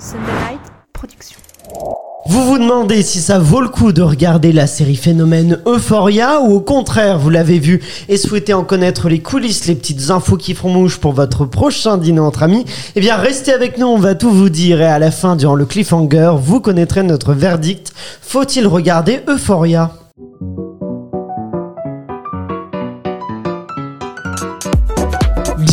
Sunderlight Productions. Vous vous demandez si ça vaut le coup de regarder la série phénomène Euphoria ou au contraire vous l'avez vu et souhaitez en connaître les coulisses, les petites infos qui feront mouche pour votre prochain dîner entre amis Eh bien restez avec nous, on va tout vous dire et à la fin durant le cliffhanger vous connaîtrez notre verdict. Faut-il regarder Euphoria?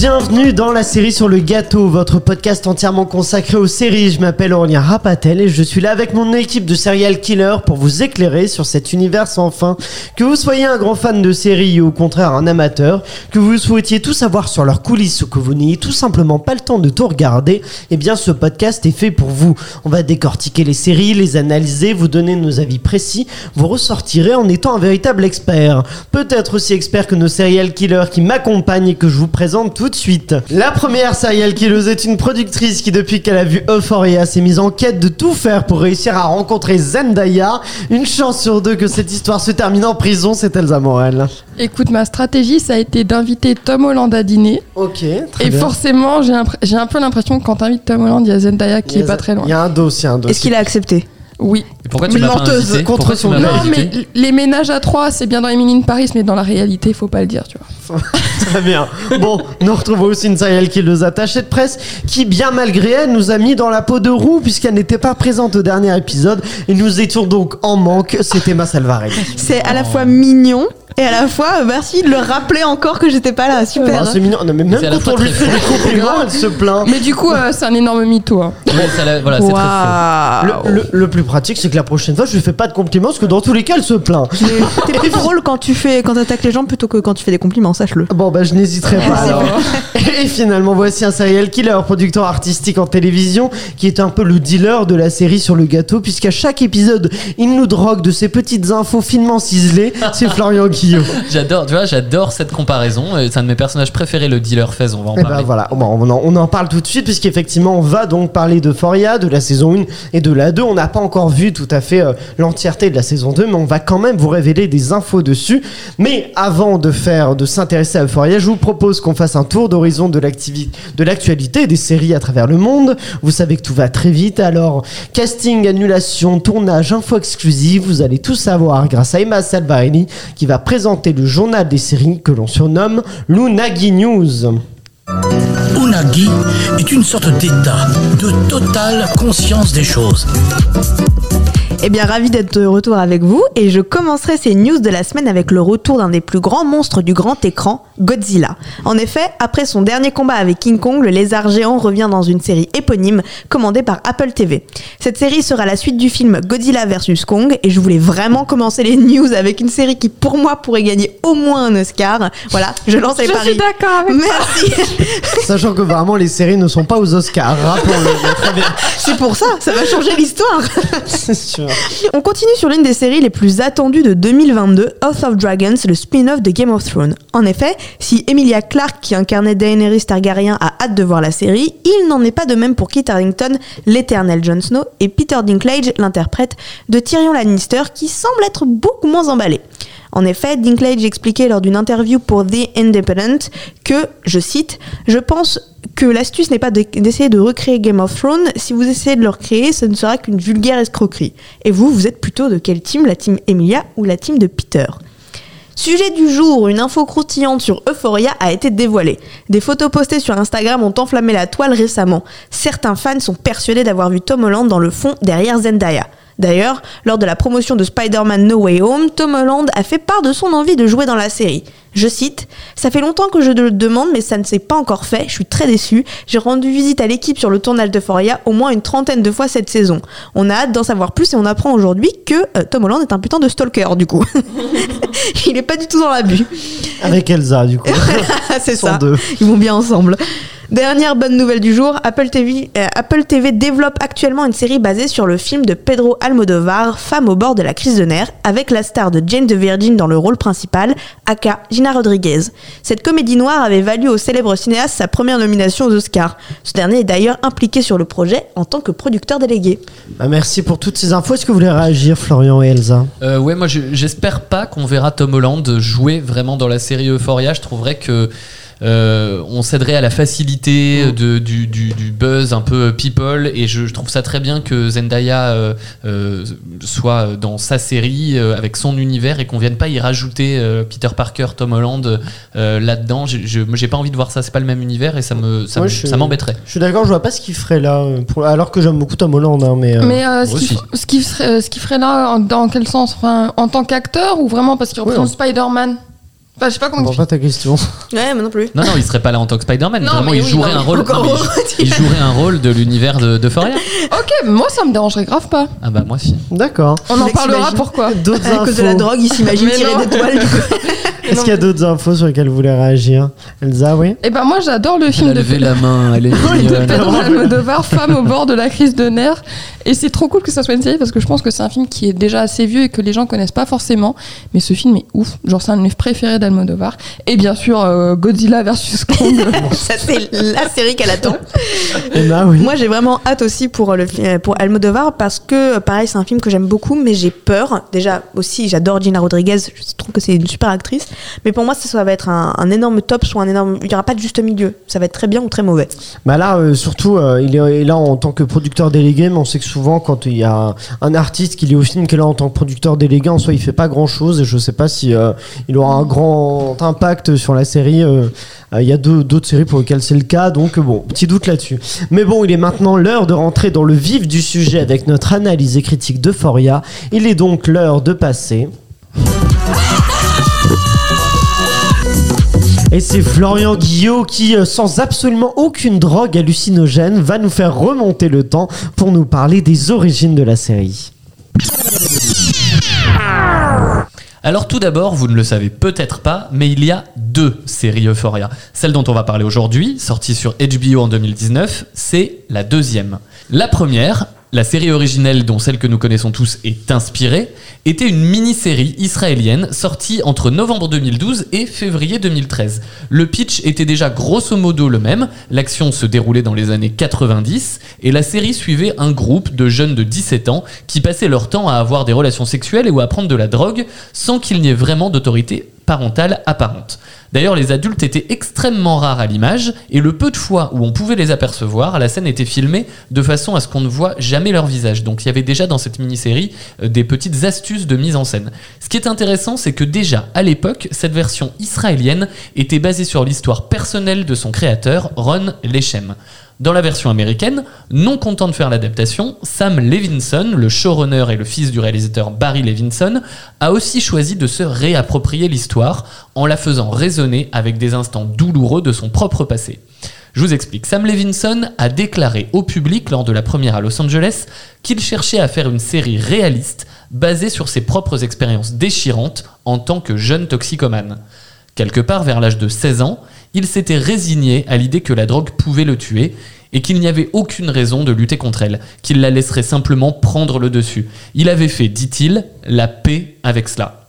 Bienvenue dans la série sur le gâteau, votre podcast entièrement consacré aux séries. Je m'appelle Aurélien Rapatel et je suis là avec mon équipe de serial killer pour vous éclairer sur cet univers sans fin. Que vous soyez un grand fan de séries ou au contraire un amateur, que vous souhaitiez tout savoir sur leurs coulisses ou que vous n'ayez tout simplement pas le temps de tout regarder, eh bien ce podcast est fait pour vous. On va décortiquer les séries, les analyser, vous donner nos avis précis. Vous ressortirez en étant un véritable expert. Peut-être aussi expert que nos serial killers qui m'accompagnent et que je vous présente tout de suite. La première serial killeuse est une productrice qui depuis qu'elle a vu Euphoria s'est mise en quête de tout faire pour réussir à rencontrer Zendaya. Une chance sur deux que cette histoire se termine en prison, c'est Elsa Morel. Écoute, ma stratégie, ça a été d'inviter Tom Holland à dîner. Ok, très et bien. forcément, j'ai un peu l'impression que quand t'invites Tom Holland, il y a Zendaya qui est pas très loin. Il y a un dossier, un dossier. Est-ce qu'il a accepté? Oui. Et pourquoi tu Une menteuse contre son Non, mais les ménages à trois, c'est bien dans Emily in Paris, mais dans la réalité, faut pas le dire, tu vois. Très bien. Bon, nous retrouvons aussi une serial killeuse attachée de presse qui, bien malgré elle, nous a mis dans la peau de roue puisqu'elle n'était pas présente au dernier épisode et nous étions donc en manque. C'était Emma Salvarelli. C'est à la fois mignon et à la fois merci de le rappeler encore que j'étais pas là. Super. Ah, c'est mignon. Non, mais même quand on lui fait des compliments, elle se plaint. Mais du coup, euh, c'est un énorme mytho. hein. Oui, ça l'a- Voilà, c'est très faux. Le, le- le plus pratique, c'est que la prochaine fois, je lui fais pas de compliments parce que dans tous les cas, elle se plaint. Mais T'es plus drôle quand tu fais quand t'attaques les gens plutôt que quand tu fais des compliments, sache-le. Bon, bah, je n'hésiterai pas alors. Et finalement, voici un serial killer, producteur artistique en télévision, qui est un peu le dealer de la série sur le gâteau, puisqu'à chaque épisode, il nous drogue de ces petites infos finement ciselées. C'est Florian J'adore, tu vois, j'adore cette comparaison. C'est un de mes personnages préférés, le dealer Fez. On va en Et parler. ben voilà, on en, on en parle tout de suite, puisqu'effectivement, on va donc parler de Foria, de la saison 1 et de la 2. On n'a pas encore vu tout à fait euh, l'entièreté de la saison 2, mais on va quand même vous révéler des infos dessus. Mais avant de faire, de s'intéresser à Euphoria, je vous propose qu'on fasse un tour d'horizon de l'activi- de l'actualité des séries à travers le monde. Vous savez que tout va très vite, alors casting, annulation, tournage, info exclusive, vous allez tout savoir grâce à Emma Salvarelli qui va présenter le journal des séries que l'on surnomme Lunagi News. Unagi est une sorte d'état de totale conscience des choses. Eh bien, ravi d'être de retour avec vous et je commencerai ces news de la semaine avec le retour d'un des plus grands monstres du grand écran, Godzilla. En effet, après son dernier combat avec King Kong, le lézard géant revient dans une série éponyme commandée par Apple TV. Cette série sera la suite du film Godzilla vs Kong et je voulais vraiment commencer les news avec une série qui pour moi pourrait gagner au moins un Oscar. Voilà, je lance les Je paris. suis d'accord avec Merci. Sachant que vraiment les séries ne sont pas aux Oscars, rappelons-le. bien. C'est pour ça, ça va changer l'histoire. C'est sûr. On continue sur l'une des séries les plus attendues de 2022, House of Dragons, le spin-off de Game of Thrones. En effet, si Emilia Clarke, qui incarnait Daenerys Targaryen, a hâte de voir la série, il n'en est pas de même pour Kit Harington, l'éternel Jon Snow, et Peter Dinklage, l'interprète de Tyrion Lannister, qui semble être beaucoup moins emballé. En effet, Dinklage expliquait lors d'une interview pour The Independent que, je cite, Je pense que l'astuce n'est pas de- d'essayer de recréer Game of Thrones. Si vous essayez de le recréer, ce ne sera qu'une vulgaire escroquerie. Et vous, vous êtes plutôt de quelle team? La team Emilia ou la team de Peter? Sujet du jour, une info croustillante sur Euphoria a été dévoilée. Des photos postées sur Instagram ont enflammé la toile récemment. Certains fans sont persuadés d'avoir vu Tom Holland dans le fond derrière Zendaya. D'ailleurs, lors de la promotion de Spider-Man No Way Home, Tom Holland a fait part de son envie de jouer dans la série. Je cite Ça fait longtemps que je le demande, mais ça ne s'est pas encore fait. Je suis très déçu. J'ai rendu visite à l'équipe sur le tournage d'Euphoria au moins une trentaine de fois cette saison. On a hâte d'en savoir plus et on apprend aujourd'hui que euh, Tom Holland est un putain de stalker, du coup. Il est pas du tout dans l'abus. Avec Elsa, du coup. C'est ça. deux. Ils vont bien ensemble. Dernière bonne nouvelle du jour, Apple TV, euh, Apple TV développe actuellement une série basée sur le film de Pedro Almodovar, Femme au bord de la crise de nerfs, avec la star de Jane the Virgin dans le rôle principal, aka Gina Rodriguez. Cette comédie noire avait valu au célèbre cinéaste sa première nomination aux Oscars. Ce dernier est d'ailleurs impliqué sur le projet en tant que producteur délégué. Bah, merci pour toutes ces infos. Est-ce que vous voulez réagir, Florian et Elsa? Euh, ouais, moi je- j'espère pas qu'on verra Tom Holland jouer vraiment dans la série Euphoria. Je trouverais que euh, on céderait à la facilité de, du, du- du buzz un peu people et je, je trouve ça très bien que Zendaya euh, euh, soit dans sa série euh, avec son univers et qu'on vienne pas y rajouter euh, Peter Parker, Tom Holland euh, là-dedans. J'ai- je- moi, J'ai pas envie de voir ça, c'est pas le même univers et ça me ça m'embêterait. Je suis d'accord, je vois pas ce qu'il ferait là. pour- Alors que j'aime beaucoup Tom Holland, hein, mais. euh, Mais euh, ce qu'il ce ferait, ce qu'il ferait là, dans quel sens? Enfin, En tant qu'acteur ou vraiment parce qu'il représente en- Spider-Man? Enfin, je sais pas je comment. comprends pas ta question. Ouais, moi non plus. Non, non, il serait pas là en tant que Spider-Man. Non, Vraiment, mais il oui, jouerait non, un mais rôle. non, mais il, il jouerait un rôle de l'univers de, de Foria. Ok, moi ça me dérangerait grave pas. Ah bah moi aussi. D'accord. On en mec parlera s'imagine. pourquoi. D'autres À cause de la infos. drogue, il s'imagine Mais tirer non. des toiles. du coup. Est-ce qu'il y a d'autres infos sur lesquelles vous voulez réagir Elsa, oui? Et ben moi j'adore le film de la main, elle est de Pedro Almodovar, Femme au bord de la crise de nerfs. Et c'est trop cool que ça soit une série parce que je pense que c'est un film qui est déjà assez vieux et que les gens connaissent pas forcément. Mais ce film est ouf. Genre, c'est un de mes préférés d'Almodovar. Et bien sûr, euh, Godzilla versus Kong. Ça, c'est la série qu'elle attend. Emma, oui. Moi, j'ai vraiment hâte aussi pour, le, pour Almodovar parce que, pareil, c'est un film que j'aime beaucoup, mais j'ai peur. Déjà, aussi, j'adore Gina Rodriguez. Je trouve que c'est une super actrice. Mais pour moi, ça, ça va être un, un énorme top, soit un énorme. Il n'y aura pas de juste milieu. Ça va être très bien ou très mauvais. Bah là, euh, surtout, euh, il est là en tant que producteur délégué, mais on sait que souvent, quand il y a un artiste qui est au film, qui est là en tant que producteur délégué, en soi, il fait pas grand chose, et je sais pas si euh, il aura un grand impact sur la série. euh, euh, Il y a deux- d'autres séries pour lesquelles c'est le cas, donc bon, petit doute là-dessus. Mais bon, il est maintenant l'heure de rentrer dans le vif du sujet avec notre analyse et critique d'Euphoria. Il est donc l'heure de passer. Et c'est Florian Guillot qui, euh, sans absolument aucune drogue hallucinogène, va nous faire remonter le temps pour nous parler des origines de la série. Alors tout d'abord, vous ne le savez peut-être pas, mais il y a deux séries Euphoria. Celle dont on va parler aujourd'hui, sortie sur HBO en 2019, c'est la deuxième. La première, la série originelle dont celle que nous connaissons tous est inspirée, était une mini-série israélienne sortie entre novembre 2012 et février 2013. Le pitch était déjà grosso modo le même, l'action se déroulait dans les années 90 et la série suivait un groupe de jeunes de 17 ans qui passaient leur temps à avoir des relations sexuelles ou à prendre de la drogue sans qu'il n'y ait vraiment d'autorité parentale apparente. D'ailleurs, les adultes étaient extrêmement rares à l'image, et le peu de fois où on pouvait les apercevoir, la scène était filmée de façon à ce qu'on ne voit jamais leur visage. Donc il y avait déjà dans cette mini-série euh, des petites astuces de mise en scène. Ce qui est intéressant, c'est que déjà à l'époque, cette version israélienne était basée sur l'histoire personnelle de son créateur, Ron Lechem. Dans la version américaine, non content de faire l'adaptation, Sam Levinson, le showrunner et le fils du réalisateur Barry Levinson, a aussi choisi de se réapproprier l'histoire en la faisant résonner avec des instants douloureux de son propre passé. Je vous explique. Sam Levinson a déclaré au public lors de la première à Los Angeles qu'il cherchait à faire une série réaliste basée sur ses propres expériences déchirantes en tant que jeune toxicomane. Quelque part vers l'âge de 16 ans, il s'était résigné à l'idée que la drogue pouvait le tuer et qu'il n'y avait aucune raison de lutter contre elle, qu'il la laisserait simplement prendre le dessus. Il avait fait, dit-il, la paix avec cela.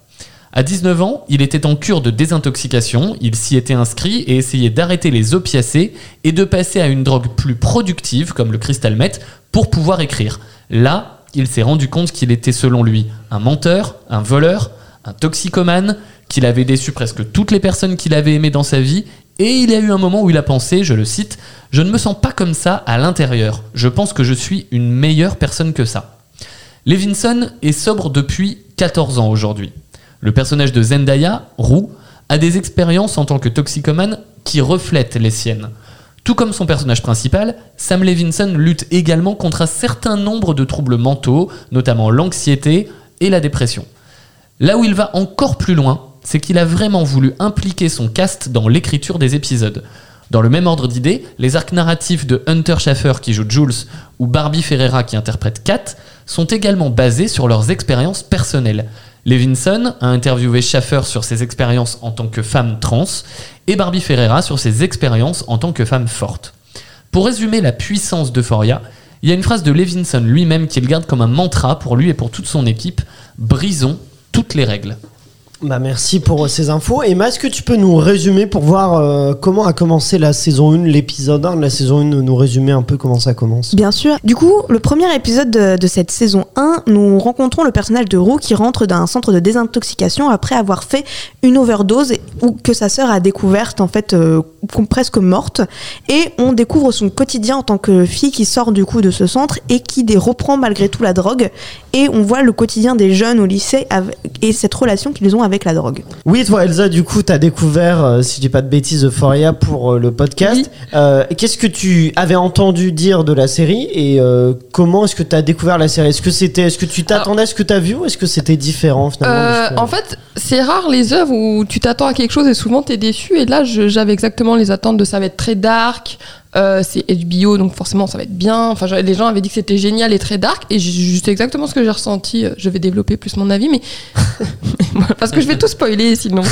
À 19 ans, il était en cure de désintoxication, il s'y était inscrit et essayait d'arrêter les opiacés et de passer à une drogue plus productive, comme le crystal meth, pour pouvoir écrire. Là, il s'est rendu compte qu'il était selon lui un menteur, un voleur, un toxicomane, qu'il avait déçu presque toutes les personnes qu'il avait aimées dans sa vie, et il y a eu un moment où il a pensé, je le cite, Je ne me sens pas comme ça à l'intérieur, je pense que je suis une meilleure personne que ça. Levinson est sobre depuis 14 ans aujourd'hui. Le personnage de Zendaya, Roux, a des expériences en tant que toxicomane qui reflètent les siennes. Tout comme son personnage principal, Sam Levinson lutte également contre un certain nombre de troubles mentaux, notamment l'anxiété et la dépression. Là où il va encore plus loin, c'est qu'il a vraiment voulu impliquer son cast dans l'écriture des épisodes. Dans le même ordre d'idées, les arcs narratifs de Hunter Schafer qui joue Jules ou Barbie Ferreira qui interprète Kat sont également basés sur leurs expériences personnelles. Levinson a interviewé Schaffer sur ses expériences en tant que femme trans et Barbie Ferreira sur ses expériences en tant que femme forte. Pour résumer la puissance d'Euphoria, il y a une phrase de Levinson lui-même qu'il garde comme un mantra pour lui et pour toute son équipe Brisons toutes les règles. Bah merci pour euh, ces infos. Emma, est-ce que tu peux nous résumer pour voir euh, comment a commencé la saison 1, l'épisode 1 de la saison 1, nous résumer un peu comment ça commence? Bien sûr. Du coup, le premier épisode de, cette saison 1, nous rencontrons le personnage de Roux qui rentre d'un centre de désintoxication après avoir fait une overdose ou que sa sœur a découverte en fait euh, presque morte. Et on découvre son quotidien en tant que fille qui sort du coup de ce centre et qui reprend malgré tout la drogue. Et on voit le quotidien des jeunes au lycée et cette relation qu'ils ont avec la drogue. Oui, toi Elsa, du coup, tu as découvert, euh, si je dis pas de bêtises, Euphoria pour euh, le podcast. Oui. Euh, Qu'est-ce que tu avais entendu dire de la série et comment est-ce que tu as découvert la série? Est-ce que c'était, est-ce que tu t'attendais à ce que tu as vu ou est-ce que c'était différent finalement en fait, c'est rare les œuvres où tu t'attends à quelque chose et souvent t'es déçu. Et là, j'avais exactement les attentes de ça va être très dark. Euh, c'est HBO, donc forcément ça va être bien. Enfin, les gens avaient dit que c'était génial et très dark, et j- c'est exactement ce que j'ai ressenti. Euh, Je vais développer plus mon avis, mais parce que je vais tout spoiler sinon.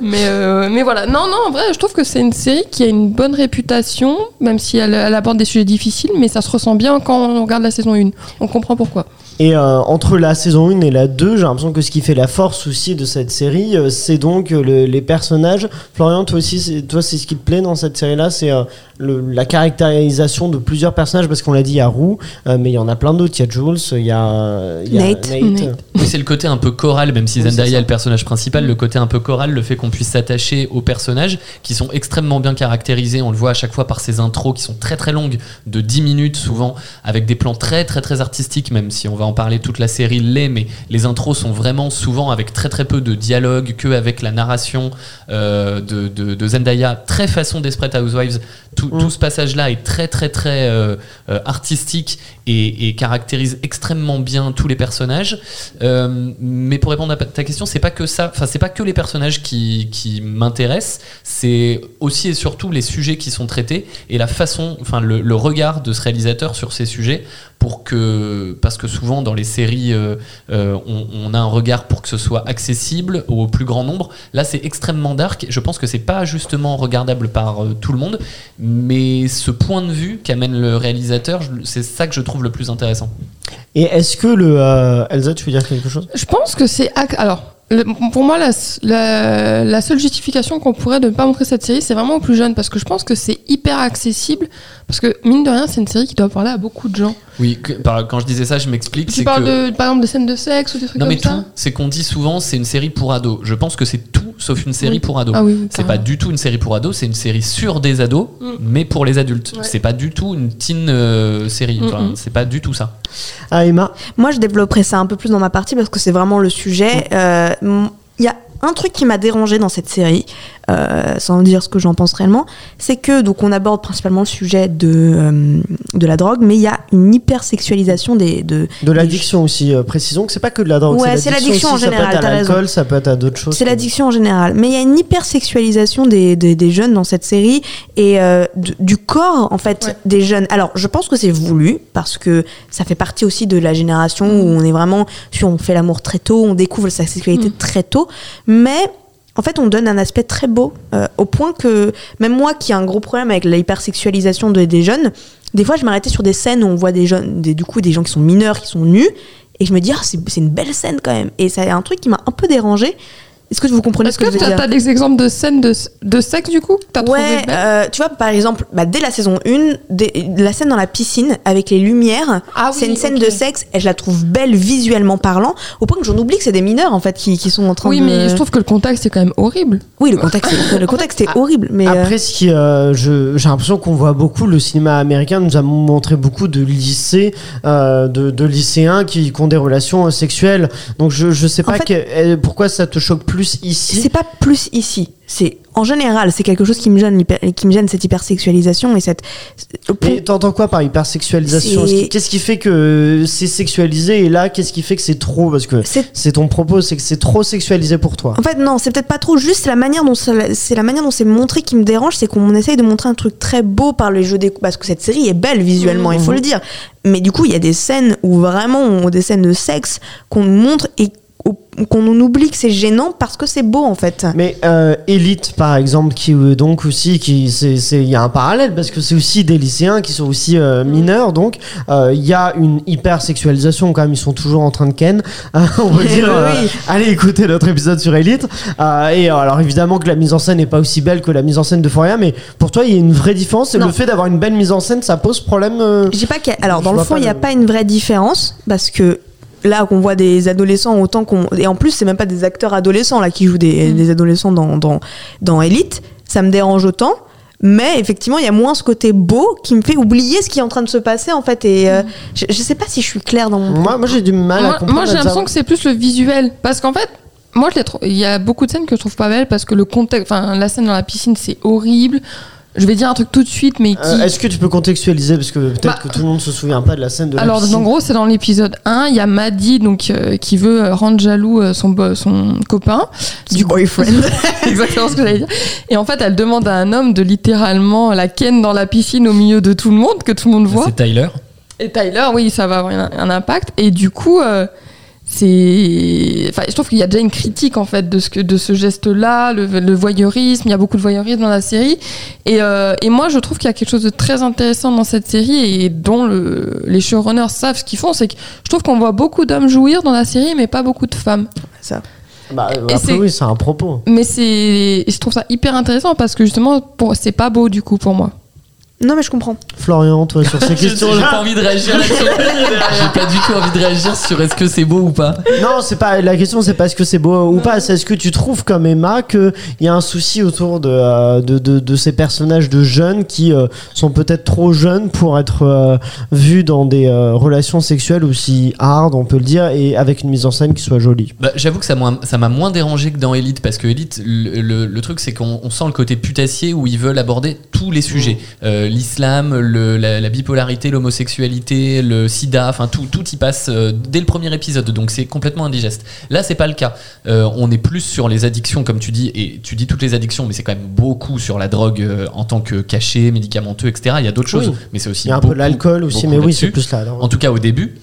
mais euh, mais voilà, non non, en vrai, je trouve que c'est une série qui a une bonne réputation, même si elle, elle aborde des sujets difficiles, mais ça se ressent bien quand on regarde la saison 1. On comprend pourquoi. Et euh, entre la saison 1 et la 2, j'ai l'impression que ce qui fait la force aussi de cette série, euh, c'est donc euh, le- les personnages. Florian, toi aussi, c'est- toi, c'est ce qui te plaît dans cette série-là, c'est euh, le- la caractérisation de plusieurs personnages, parce qu'on l'a dit, il y a Roux, euh, mais il y en a plein d'autres. Il y a Jules, il y a, il y a Nate. Nate. Oui, c'est le côté un peu choral, même si Oui, Zendaya est le personnage principal, le côté un peu choral, le fait qu'on puisse s'attacher aux personnages qui sont extrêmement bien caractérisés. On le voit à chaque fois par ces intros qui sont très très longues, de 10 minutes souvent, avec des plans très très très artistiques, même si on va en parler toute la série l'est, mais les intros sont vraiment souvent avec très très peu de dialogue, que avec la narration euh, de, de- de Zendaya, très façon Desperate Housewives. Tout, Mm. tout ce passage-là est très très très euh, euh, artistique et, et caractérise extrêmement bien tous les personnages. Mais pour répondre à ta question, c'est pas que ça, enfin c'est pas que les personnages qui, qui m'intéressent, c'est aussi et surtout les sujets qui sont traités et la façon, enfin le, le regard de ce réalisateur sur ces sujets pour que, parce que souvent dans les séries, euh, euh, on, on a un regard pour que ce soit accessible au plus grand nombre. Là, c'est extrêmement dark. Je pense que c'est pas justement regardable par euh, tout le monde, mais ce point de vue qu'amène le réalisateur, c'est ça que je trouve le plus intéressant. Et est-ce que le. euh, Elsa, tu veux dire quelque chose? Je pense que c'est. Alors, le- pour moi, la, la- la seule justification qu'on pourrait de ne pas montrer cette série, c'est vraiment aux plus jeunes, parce que je pense que c'est hyper accessible, parce que mine de rien, c'est une série qui doit parler à beaucoup de gens. Oui, que- par- quand je disais ça, je m'explique. Tu parles que... de, par exemple de scènes de sexe ou des trucs Non comme mais ça tout, c'est qu'on dit souvent c'est une série pour ados. Je pense que c'est tout sauf une série Oui. pour ados. Ah oui, C'est pas du tout une série pour ados, c'est une série sur des ados, Mm. mais pour les adultes. Ouais. C'est pas du tout une teen euh, série. Mm, Enfin, mm. C'est pas du tout ça. Ah, Emma Moi, je développerai ça un peu plus dans ma partie parce que c'est vraiment le sujet. Euh, Il y a un truc qui m'a dérangé dans cette série, euh, sans dire ce que j'en pense réellement, c'est que donc on aborde principalement le sujet de, euh, de la drogue, mais il y a une hypersexualisation des de De l'addiction aussi, euh, précisons que c'est pas que de la drogue. Ouais, c'est l'addiction en général, Ça peut être à l'alcool, ça peut être à d'autres choses. C'est l'addiction en général. Mais il y a une hypersexualisation des, des, des jeunes dans cette série et du, corps, en fait, Ouais. des jeunes. Alors, je pense que c'est voulu parce que ça fait partie aussi de la génération où on est vraiment sur on fait l'amour très tôt, on découvre sa sexualité Mm. très tôt. Mais. En fait, on donne un aspect très beau, euh, au point que même moi, qui ai un gros problème avec l'hypersexualisation de- des jeunes, des fois, je m'arrêtais sur des scènes où on voit des jeunes, du coup, des gens qui sont mineurs, qui sont nus, et je me dis, ah, c'est une belle scène quand même. Et c'est un truc qui m'a un peu dérangé. Est-ce que vous comprenez Est-ce ce que, que je veux tu dire as, des exemples de scènes de, de sexe du coup que Ouais, euh, tu vois, par exemple, bah, dès la saison 1, dès- la scène dans la piscine avec les lumières, Ah oui, c'est une scène de sexe et je la trouve belle visuellement parlant, au point que j'en oublie que c'est des mineurs en fait qui, qui sont en train Oui, de. mais je trouve que le contexte est quand même horrible. Oui, le contexte, est- le contexte est horrible, mais. euh, Après, ce qui, euh, j'ai l'impression qu'on voit beaucoup, le cinéma américain nous a montré beaucoup de lycées, euh, de, de lycéens qui, qui ont des relations sexuelles. Donc je, je sais En pas fait- que- pourquoi ça te choque plus ici. c'est pas plus ici. C'est en général, c'est quelque chose qui me gêne, qui me gêne cette hypersexualisation et cette. Mais t'entends quoi par hypersexualisation? Qu'est-ce qui fait que c'est sexualisé et là, qu'est-ce qui fait que c'est trop? Parce que C'est ton propos, c'est que c'est trop sexualisé pour toi. En fait, non, c'est peut-être pas trop juste la manière dont c'est la manière dont c'est montré qui me dérange, c'est qu'on essaye de montrer un truc très beau par les jeux des parce que cette série est belle visuellement, il faut Mhm. le dire. Mais du coup, il y a des scènes où vraiment on- des scènes de sexe qu'on nous montre et qu'on oublie que c'est gênant parce que c'est beau en fait. Mais euh, Elite, par exemple, qui euh, donc aussi, qui il y a un parallèle parce que c'est aussi des lycéens qui sont aussi euh, mineurs, donc euh, il y a une hyper sexualisation quand même. Ils sont toujours en train de ken, on peut dire. oui, allez écouter notre épisode sur Elite. Et alors évidemment que la mise en scène n'est pas aussi belle que la mise en scène de Foria, mais pour toi, il y a une vraie différence. Et Non. le fait d'avoir une belle mise en scène, ça pose problème. dis pas Alors, dans le fond, il n'y a pas une vraie différence parce que là, qu'on voit des adolescents autant qu'on. Et en plus, c'est même pas des acteurs adolescents là qui jouent des, Mm. des adolescents dans, dans, dans Elite. Ça me dérange autant. Mais effectivement, il y a moins ce côté beau qui me fait oublier ce qui est en train de se passer en fait. Et euh, je, je sais pas si je suis claire dans mon. Moi, moi j'ai du mal à Moi, comprendre. moi, j'ai l'impression que c'est plus le visuel. Parce qu'en fait, moi, je il y a beaucoup de scènes que je trouve pas belles parce que le contexte, enfin, la scène dans la piscine, c'est horrible. Je vais dire un truc tout de suite, mais qui. Euh, Est-ce que tu peux contextualiser parce que peut-être Bah, que tout le monde se souvient pas de la scène de la Alors, piscine. en gros, c'est dans l'épisode 1, il y a Maddy donc, euh, qui veut euh, rendre jaloux euh, son, copain. Du boyfriend. Exactement ce que j'allais dire. Et en fait, elle demande à un homme de littéralement la ken dans la piscine au milieu de tout le monde, que tout le monde voit. C'est Tyler. Et Tyler, oui, ça va avoir un, un impact. Et du coup, euh, c'est. Enfin, je trouve qu'il y a déjà une critique en fait de ce, que, de ce geste-là, le, le voyeurisme. Il y a beaucoup de voyeurisme dans la série. Et, euh, et moi, je trouve qu'il y a quelque chose de très intéressant dans cette série et dont le, les showrunners savent ce qu'ils font. C'est que je trouve qu'on voit beaucoup d'hommes jouir dans la série, mais pas beaucoup de femmes. Ça. Bah, après, c'est- oui, c'est un propos. Mais c'est. Je trouve ça hyper intéressant parce que justement, pour- c'est pas beau du coup pour moi. Non, mais je comprends. Florian, toi, sur ces questions j'ai pas envie de réagir. J'ai pas du tout envie de réagir sur est-ce que c'est beau ou pas. Non, c'est pas la question, c'est pas est-ce que c'est beau ou pas. C'est est-ce que tu trouves comme Emma qu'il y a un souci autour de, euh, de, de, de ces personnages de jeunes qui euh, sont peut-être trop jeunes pour être euh, vus dans des euh, relations sexuelles aussi hard, on peut le dire, et avec une mise en scène qui soit jolie. Bah, J'avoue que ça m'a ça m'a moins dérangé que dans Elite parce que Elite, le, le- le truc c'est qu'on on sent le côté putassier où ils veulent aborder tous les sujets. Euh, L'islam, la, la bipolarité, l'homosexualité, le sida, enfin tout, tout y passe euh, dès le premier épisode donc c'est complètement indigeste. Là c'est pas le cas. Euh, on est plus sur les addictions comme tu dis et tu dis toutes les addictions mais c'est quand même beaucoup sur la drogue euh, en tant que cachet, médicamenteux, etc. Il y a d'autres Oui. choses mais c'est aussi Il y a un peu beaucoup, l'alcool aussi, mais oui, c'est plus là. alors. En tout cas au début.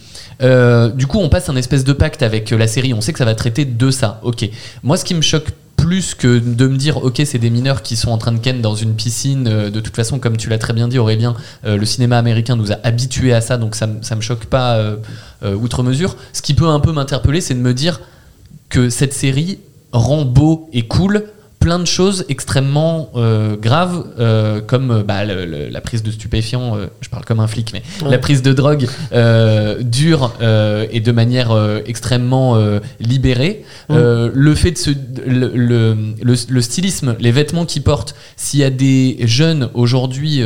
Euh, du coup, on passe un espèce de pacte avec la série. On sait que ça va traiter de ça. Ok. Moi, ce qui me choque plus que de me dire, ok, c'est des mineurs qui sont en train de ken dans une piscine. euh, de toute façon, comme tu l'as très bien dit, Aurélien, euh, le cinéma américain nous a habitués à ça, donc ça, ça me choque pas euh, outre mesure. Ce qui peut un peu m'interpeller, c'est de me dire que cette série rend beau et cool plein de choses extrêmement euh, graves euh, comme euh, bah, le- le- la prise de stupéfiants euh, je parle comme un flic mais Ouais. la prise de drogue dure et de manière extrêmement libérée le fait de se le, le, stylisme les vêtements qu'ils portent s'il y a des jeunes aujourd'hui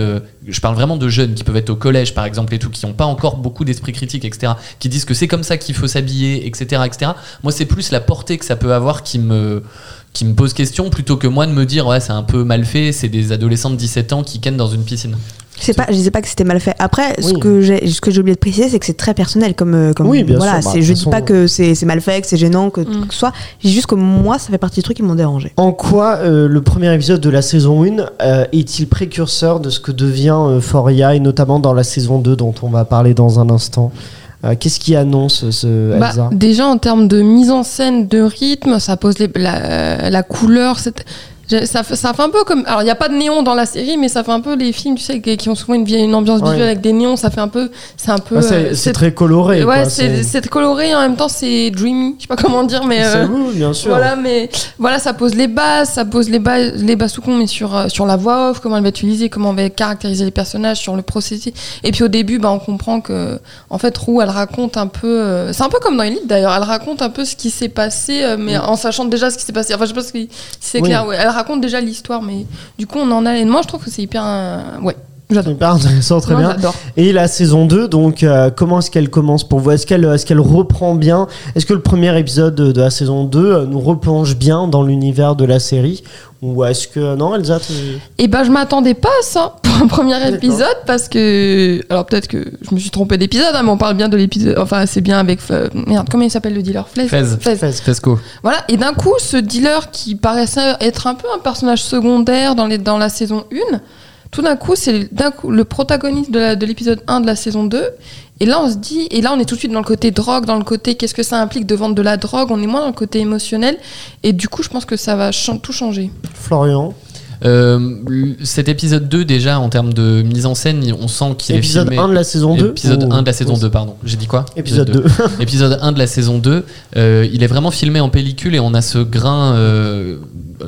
je parle vraiment de jeunes qui peuvent être au collège par exemple et tout qui n'ont pas encore beaucoup d'esprit critique etc qui disent que c'est comme ça qu'il faut s'habiller etc etc moi c'est plus la portée que ça peut avoir qui me qui me pose question plutôt que moi de me dire ouais c'est un peu mal fait c'est des adolescents de 17 ans qui kennent dans une piscine C'est pas, je disais pas que c'était mal fait. Après, ce que j'ai, ce que j'ai oublié de préciser, c'est que c'est très personnel, comme, euh, comme Oui, bien voilà. sûr, bah, je toute dis pas que c'est, c'est mal fait, que c'est gênant, que, Mm. que ce soit. Je dis juste que moi, ça fait partie des trucs qui m'ont dérangé. En quoi euh, le premier épisode de la saison 1 euh, est-il précurseur de ce que devient euh, Foria et notamment dans la saison 2 dont on va parler dans un instant? Euh, Qu'est-ce qui annonce ce Bah, Elsa? déjà en termes de mise en scène, de rythme, ça pose les- la, la couleur. Ça, fait- ça fait un peu comme. Alors il n'y a pas de néon dans la série, mais ça fait un peu les films, tu sais, qui qui ont souvent une, vieille- une ambiance Ouais. visuelle avec des néons. Ça fait un peu. C'est un peu. C'est- euh, c'est très coloré. Ouais, c'est coloré et en même temps c'est dreamy. Je sais pas comment dire, mais. c'est euh, vous, bien sûr. Voilà, mais voilà, ça pose les bases, ça pose les bases, les bases sous con, mais sur, euh, sur la voix off, comment elle va être utilisée, comment on va caractériser les personnages, sur le processus. Et puis au début, bah, on comprend que, en fait, Roux, elle raconte un peu, euh, c'est un peu comme dans Elite d'ailleurs, elle raconte un peu ce qui s'est passé, mais en sachant déjà ce qui s'est passé. Enfin, je sais pas si si c'est Oui. clair, ouais. Elle raconte déjà l'histoire, mais du coup, on en a. Et moi, je trouve que c'est hyper. euh, ouais, j'adore. intéressant, très bien. Et la saison 2, donc euh, comment est-ce qu'elle commence pour vous? Est-ce qu'elle est qu'elle reprend bien? Est-ce que le premier épisode de, de la saison 2 euh, nous replonge bien dans l'univers de la série? Ou est-ce que... Non, Elsa, tu- Et ben je m'attendais pas à ça pour un premier épisode parce que alors peut-être que je me suis trompée d'épisode hein, mais on parle bien de l'épisode enfin c'est bien avec euh, merde comment il s'appelle le dealer? Fez. Fez. Fez. Fez. Fesco Voilà et d'un coup ce dealer qui paraissait être un peu un personnage secondaire dans les dans la saison 1 tout d'un coup, c'est d'un coup le protagoniste de l'épisode 1 de la saison 2. Et là, on se dit, et là, on est tout de suite dans le côté drogue, dans le côté qu'est-ce que ça implique de vendre de la drogue, on est moins dans le côté émotionnel. Et du coup, je pense que ça va chan- tout changer. Florian? Euh, cet épisode 2, déjà, en termes de mise en scène, on sent qu'il est Épisode filmé. 1 de la saison 2 Épisode ou- 1 de la saison 2, pardon. J'ai dit quoi? Épisode 2. épisode 1 de la saison 2, euh, il est vraiment filmé en pellicule et on a ce grain. euh,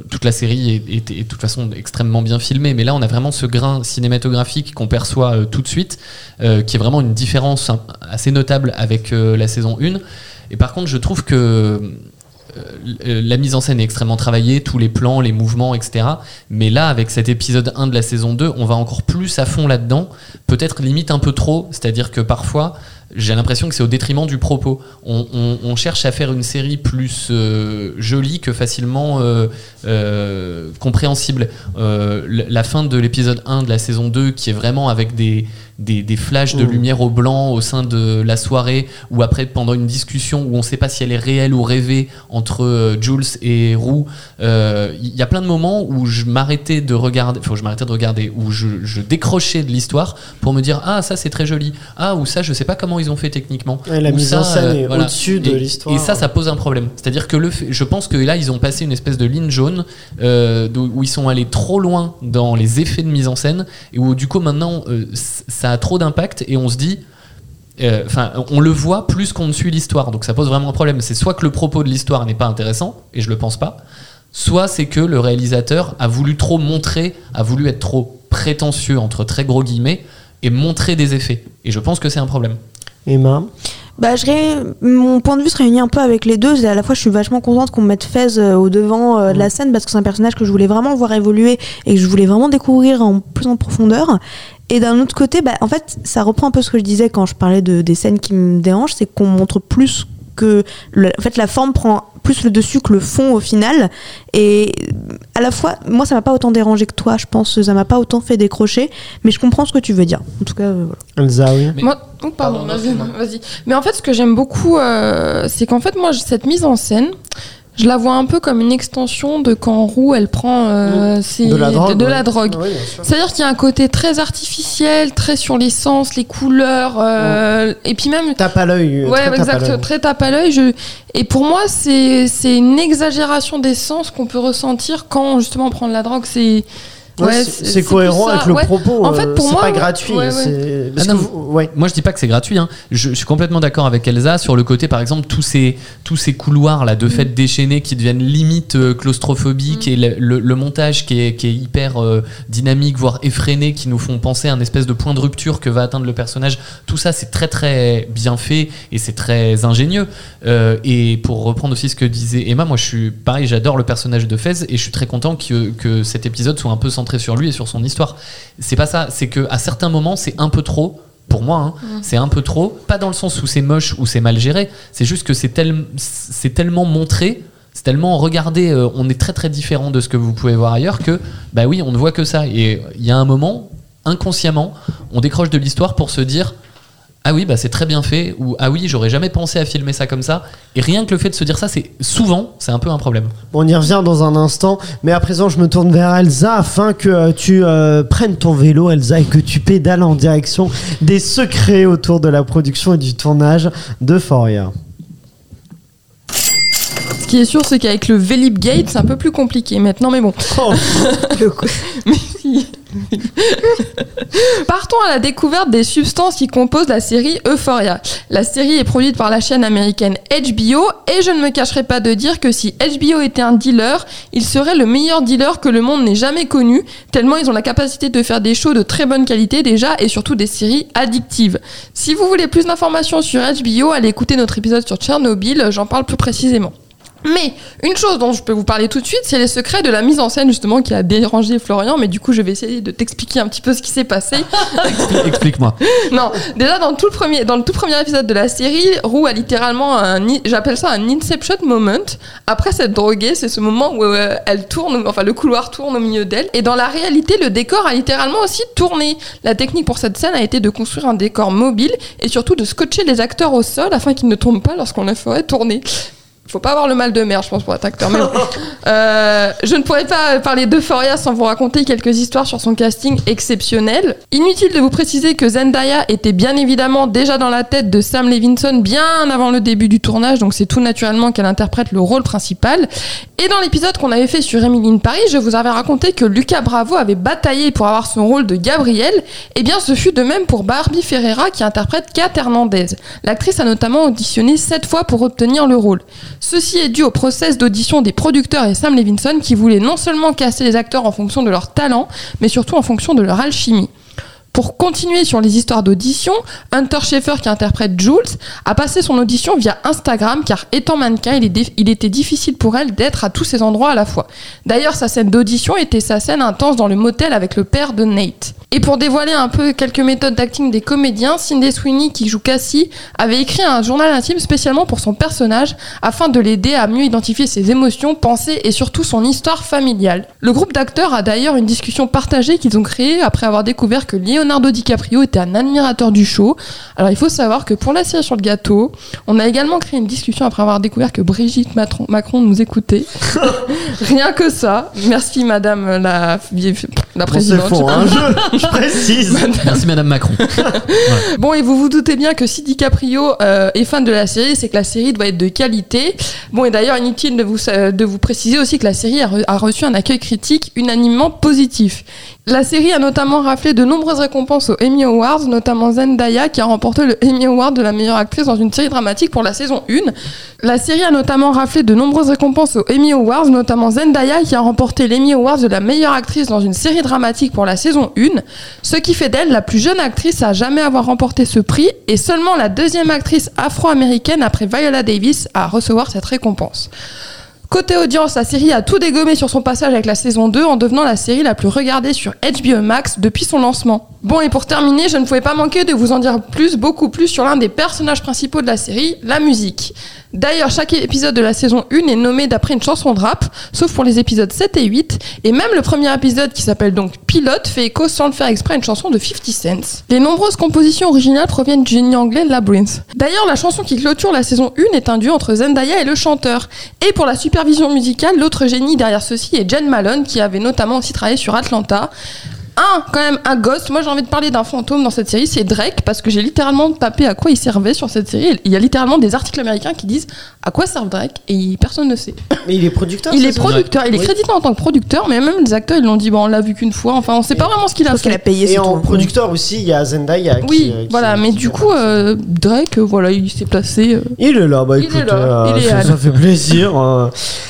toute la série est, de toute façon extrêmement bien filmée, mais là on a vraiment ce grain cinématographique qu'on perçoit euh, tout de suite, euh, qui est vraiment une différence hein, assez notable avec euh, la saison 1. Et par contre, je trouve que la mise en scène est extrêmement travaillée, tous les plans, les mouvements, etc. Mais là, avec cet épisode 1 de la saison 2, on va encore plus à fond là-dedans, peut-être limite un peu trop, c'est-à-dire que parfois, j'ai l'impression que c'est au détriment du propos. On, cherche à faire une série plus euh, jolie que facilement euh, euh, compréhensible. La fin de l'épisode 1 de la saison 2, qui est vraiment avec des, des, des flashs de Mmh. lumière au blanc au sein de la soirée, ou après pendant une discussion où on ne sait pas si elle est réelle ou rêvée entre euh, Jules et Roux, euh, il y a plein de moments où je m'arrêtais de regarder, enfin je m'arrêtais de regarder, où je, je décrochais de l'histoire pour me dire ah ça c'est très joli, ah ou ça je sais pas comment ils ont fait techniquement. Ouais, la Ou mise ça, en scène euh, est voilà. au-dessus de l'histoire. Et ça, ça pose un problème. C'est-à-dire que le fait- je pense que là, ils ont passé une espèce de ligne jaune euh, où ils sont allés trop loin dans les effets de mise en scène et où du coup maintenant euh, c- ça a trop d'impact et on se dit. euh, Enfin, on le voit plus qu'on ne suit l'histoire, donc ça pose vraiment un problème. C'est soit que le propos de l'histoire n'est pas intéressant, et je le pense pas, soit c'est que le réalisateur a voulu trop montrer, a voulu être trop prétentieux entre très gros guillemets et montrer des effets. Et je pense que c'est un problème. Emma. Bah, je ré- Mon point de vue se réunit un peu avec les deux. Et à la fois, je suis vachement contente qu'on mette Fez euh, au devant euh, de la scène parce que c'est un personnage que je voulais vraiment voir évoluer et que je voulais vraiment découvrir en plus en profondeur. Et d'un autre côté, bah, en fait, ça reprend un peu ce que je disais quand je parlais de, des scènes qui me dérangent, c'est qu'on montre plus que le- en fait la forme prend plus le dessus que le fond au final et à la fois moi ça m'a pas autant dérangé que toi je pense ça m'a pas autant fait décrocher mais je comprends ce que tu veux dire en tout cas euh, voilà. Elsa, oui. Mais- Moi, oh, pardon, Pardon, vas-y. Mais en fait, ce que j'aime beaucoup, euh, c'est qu'en fait, moi, cette mise en scène, je la vois un peu comme une extension de quand Roux, elle prend euh, ses- De la drogue. de ouais. la drogue. Oui, bien sûr. C'est-à-dire qu'il y a un côté très artificiel, très sur l'essence, les couleurs, euh, et puis même Tape à l'œil. euh, Ouais, très tape à exact, très tape à l'œil. Je... Et pour moi, c'est une exagération d'essence qu'on peut ressentir quand justement on prend de la drogue. C'est Ouais, c'est cohérent avec le Ouais. propos. En fait, euh, pour c'est moi, pas gratuit. Ouais, parce Ah que non, vous- ouais. Moi, je dis pas que c'est gratuit. hein. Je, je suis complètement d'accord avec Elsa sur le côté, par exemple, tous ces, tous ces couloirs là de fait déchaînés qui deviennent limite euh, claustrophobiques et le, le- le montage qui est, qui est hyper euh, dynamique, voire effréné, qui nous font penser à un espèce de point de rupture que va atteindre le personnage. Tout ça, c'est très très bien fait et c'est très ingénieux. Euh, et pour reprendre aussi ce que disait Emma, moi, je suis pareil, j'adore le personnage de Fez et je suis très content que, que cet épisode soit un peu centré sur lui et sur son histoire. C'est pas ça, c'est que à certains moments, c'est un peu trop. Pour moi, hein, c'est un peu trop. Pas dans le sens où c'est moche ou c'est mal géré. C'est juste que c'est tel- c'est tellement montré, c'est tellement regardé. euh, on est très très différent de ce que vous pouvez voir ailleurs que bah oui, on ne voit que ça. Et il y a un moment, inconsciemment, on décroche de l'histoire pour se dire ah oui, bah c'est très bien fait, ou ah oui, j'aurais jamais pensé à filmer ça comme ça. Et rien que le fait de se dire ça, c'est souvent, c'est un peu un problème. On y revient dans un instant, mais à présent je me tourne vers Elsa afin que euh, tu euh, prennes ton vélo Elsa et que tu pédales en direction des secrets autour de la production et du tournage de Foria. Ce qui est sûr, c'est qu'avec le Velib Gate, c'est un peu plus compliqué maintenant, mais bon. Oh, Mais si. Partons à la découverte des substances qui composent la série Euphoria. La série est produite par la chaîne américaine HBO et je ne me cacherai pas de dire que si HBO était un dealer, il serait le meilleur dealer que le monde n'ait jamais connu, tellement ils ont la capacité de faire des shows de très bonne qualité déjà et surtout des séries addictives. Si vous voulez plus d'informations sur HBO, allez écouter notre épisode sur Tchernobyl, j'en parle plus précisément. Mais une chose dont je peux vous parler tout de suite, c'est les secrets de la mise en scène justement qui a dérangé Florian. Mais du coup, je vais essayer de t'expliquer un petit peu ce qui s'est passé. Explique-moi. non, déjà dans tout le premier, dans le tout premier épisode de la série, Roux a littéralement un, j'appelle ça un inception moment. Après s'être droguée, c'est ce moment où euh, elle tourne, enfin le couloir tourne au milieu d'elle. Et dans la réalité, le décor a littéralement aussi tourné. La technique pour cette scène a été de construire un décor mobile et surtout de scotcher les acteurs au sol afin qu'ils ne tombent pas lorsqu'on les ferait tourner. Faut pas avoir le mal de mer, je pense, pour être acteur. Mais bon. Euh, je ne pourrais pas parler d'Euphoria sans vous raconter quelques histoires sur son casting exceptionnel. Inutile de vous préciser que Zendaya était bien évidemment déjà dans la tête de Sam Levinson bien avant le début du tournage, donc c'est tout naturellement qu'elle interprète le rôle principal. Et dans l'épisode qu'on avait fait sur Emily in Paris, je vous avais raconté que Lucas Bravo avait bataillé pour avoir son rôle de Gabriel. Et bien, ce fut de même pour Barbie Ferreira qui interprète Kat Hernandez. L'actrice a notamment auditionné sept fois pour obtenir le rôle. Ceci est dû au process d'audition des producteurs et Sam Levinson qui voulaient non seulement casser les acteurs en fonction de leur talent, mais surtout en fonction de leur alchimie. Pour continuer sur les histoires d'audition, Hunter Schaeffer, qui interprète Jules, a passé son audition via Instagram car étant mannequin, il, était difficile pour elle d'être à tous ces endroits à la fois. D'ailleurs, sa scène d'audition était sa scène intense dans le motel avec le père de Nate. Et pour dévoiler un peu quelques méthodes d'acting des comédiens, Cindy Sweeney, qui joue Cassie, avait écrit un journal intime spécialement pour son personnage afin de l'aider à mieux identifier ses émotions, pensées et surtout son histoire familiale. Le groupe d'acteurs a d'ailleurs une discussion partagée qu'ils ont créée après avoir découvert que Leonardo DiCaprio était un admirateur du show. Alors il faut savoir que pour la série sur le gâteau, on a également créé une discussion après avoir découvert que Brigitte Matron- Macron nous écoutait. Rien que ça. Merci madame la, la Bon, c'est présidente. hein, je, je précise. Merci Madame Macron. Bon, et vous vous doutez bien que si DiCaprio euh, est fan de la série, c'est que la série doit être de qualité. Bon, et d'ailleurs, inutile de vous, euh, de vous préciser aussi que la série a, re- a reçu un accueil critique unanimement positif. La série a notamment raflé de nombreuses récompenses aux Emmy Awards, notamment Zendaya qui a remporté le Emmy Award de la meilleure actrice dans une série dramatique pour la saison 1. La série a notamment raflé de nombreuses récompenses aux Emmy Awards, notamment Zendaya qui a remporté l'Emmy Award de la meilleure actrice dans une série dramatique pour la saison 1, ce qui fait d'elle la plus jeune actrice à jamais avoir remporté ce prix et seulement la deuxième actrice afro-américaine après Viola Davis à recevoir cette récompense. Côté audience, la série a tout dégommé sur son passage avec la saison 2 en devenant la série la plus regardée sur HBO Max depuis son lancement. Bon, et pour terminer, je ne pouvais pas manquer de vous en dire plus, beaucoup plus sur l'un des personnages principaux de la série, la musique. D'ailleurs, chaque épisode de la saison 1 est nommé d'après une chanson de rap, sauf pour les épisodes 7 et 8, et même le premier épisode qui s'appelle donc Pilote fait écho sans le faire exprès à une chanson de 50 Cent. Les nombreuses compositions originales proviennent du génie anglais Labyrinth. D'ailleurs, la chanson qui clôture la saison 1 est un duo entre Zendaya et le chanteur. Et pour la supervision musicale, l'autre génie derrière ceci est Jen Malone, qui avait notamment aussi travaillé sur Atlanta. Un, quand même, un ghost. Moi, j'ai envie de parler d'un fantôme dans cette série, c'est Drake, parce que j'ai littéralement tapé à quoi il servait sur cette série. Il y a littéralement des articles américains qui disent à quoi sert Drake, et personne ne sait. Mais il est producteur Il c'est est ça producteur, il est Oui. crédité en tant que producteur, mais même les acteurs, ils l'ont dit, bon, on l'a vu qu'une fois, enfin, on sait pas vraiment ce qu'il a pense qu'elle a fait. payé Et en tout. producteur aussi, il y a Zendaya qui, Oui, euh, qui- voilà, mais qui du fait coup, euh, Drake, euh, voilà, il s'est placé. euh, Il est là, bah Il est écoute, là, euh, il est ça, fait plaisir. euh.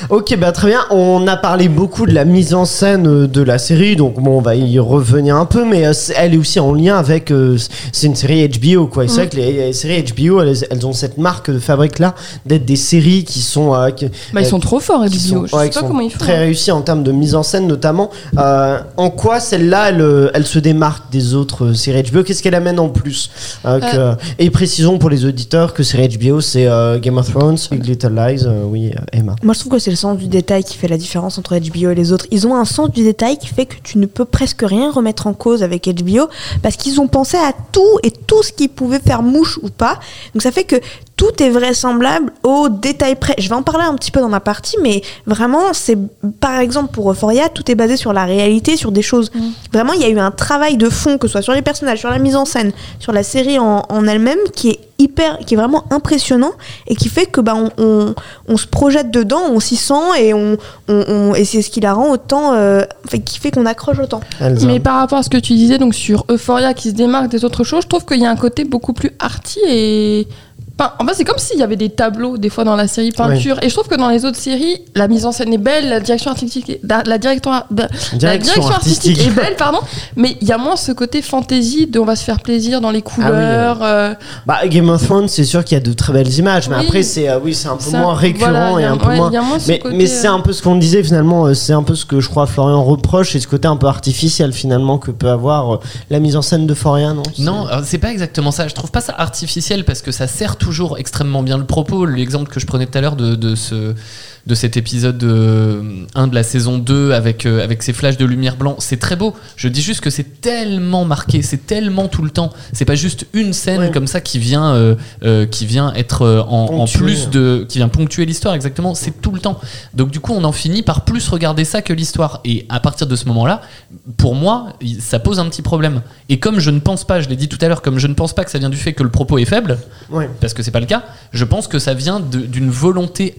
Ok, bah très bien. On a parlé beaucoup de la mise en scène de la série, donc bon, on va y revenir un peu, mais euh, elle est aussi en lien avec. euh, c'est une série HBO, quoi. Et C'est Mm. vrai que les, les séries HBO, elles, elles ont cette marque de fabrique là d'être des séries qui sont. euh, qui- Bah, ils sont trop forts, sont, HBO. Je ouais, sais pas sont comment ils font. très hein. réussies en termes de mise en scène notamment. Euh, en quoi celle-là, elle, elle se démarque des autres euh, séries HBO Qu'est-ce qu'elle amène en plus Euh, que- Et précisons pour les auditeurs que série HBO, c'est euh, Game of Thrones, Big Little Lies, euh, oui, euh, Emma. Moi, je trouve que c'est le sens du détail qui fait la différence entre HBO et les autres. Ils ont un sens du détail qui fait que tu ne peux presque rien remettre en cause avec HBO parce qu'ils ont pensé à tout et tout ce qui pouvait faire mouche ou pas. Donc ça fait que tout est vraisemblable au détail près. Je vais en parler un petit peu dans ma partie, mais vraiment, c'est par exemple pour Euphoria, tout est basé sur la réalité, sur des choses. Vraiment, il y a eu un travail de fond, que ce soit sur les personnages, sur la mise en scène, sur la série en, en elle-même, qui est hyper, qui est vraiment impressionnant et qui fait que bah on, on, on se projette dedans, on s'y sent et on, on, on- et c'est ce qui la rend autant, euh, enfin, qui fait qu'on accroche autant. Elsa. Mais par rapport à ce que tu disais donc sur Euphoria qui se démarque des autres choses, je trouve qu'il y a un côté beaucoup plus arty et. Enfin, en fait, c'est comme s'il y avait des tableaux des fois dans la série peinture. Et je trouve que dans les autres séries, la mise en scène est belle, la direction artistique, est- la, la direction, la direction artistique est belle, pardon. Mais il y a moins ce côté fantaisie de on va se faire plaisir dans les couleurs. euh, Bah, Game of Thrones, c'est sûr qu'il y a de très belles images, mais Oui. après, c'est euh, oui, c'est un peu ça- moins récurrent voilà, et a- un peu ouais, moins. il y a moins ce Mais, c'est euh, un peu ce qu'on disait finalement, euh, c'est un peu ce que je crois Florian reproche et ce côté un peu artificiel finalement que peut avoir euh, la mise en scène de Florian, non? Non, c'est pas exactement ça. Je trouve pas ça artificiel parce que ça sert toujours extrêmement bien le propos. L'exemple que je prenais tout à l'heure de, de ce de cet épisode euh, 1 de la saison 2 avec, euh, avec ces flashs de lumière blanc, c'est très beau. Je dis juste que c'est tellement marqué, c'est tellement tout le temps. C'est pas juste une scène Ouais. comme ça qui vient, euh, euh, qui vient être euh, en, plus de. qui vient ponctuer l'histoire, exactement. C'est tout le temps. Donc du coup, on en finit par plus regarder ça que l'histoire. Et à partir de ce moment-là, pour moi, ça pose un petit problème. Et comme je ne pense pas, je l'ai dit tout à l'heure, comme je ne pense pas que ça vient du fait que le propos est faible, Ouais. parce que c'est pas le cas, je pense que ça vient d'une volonté,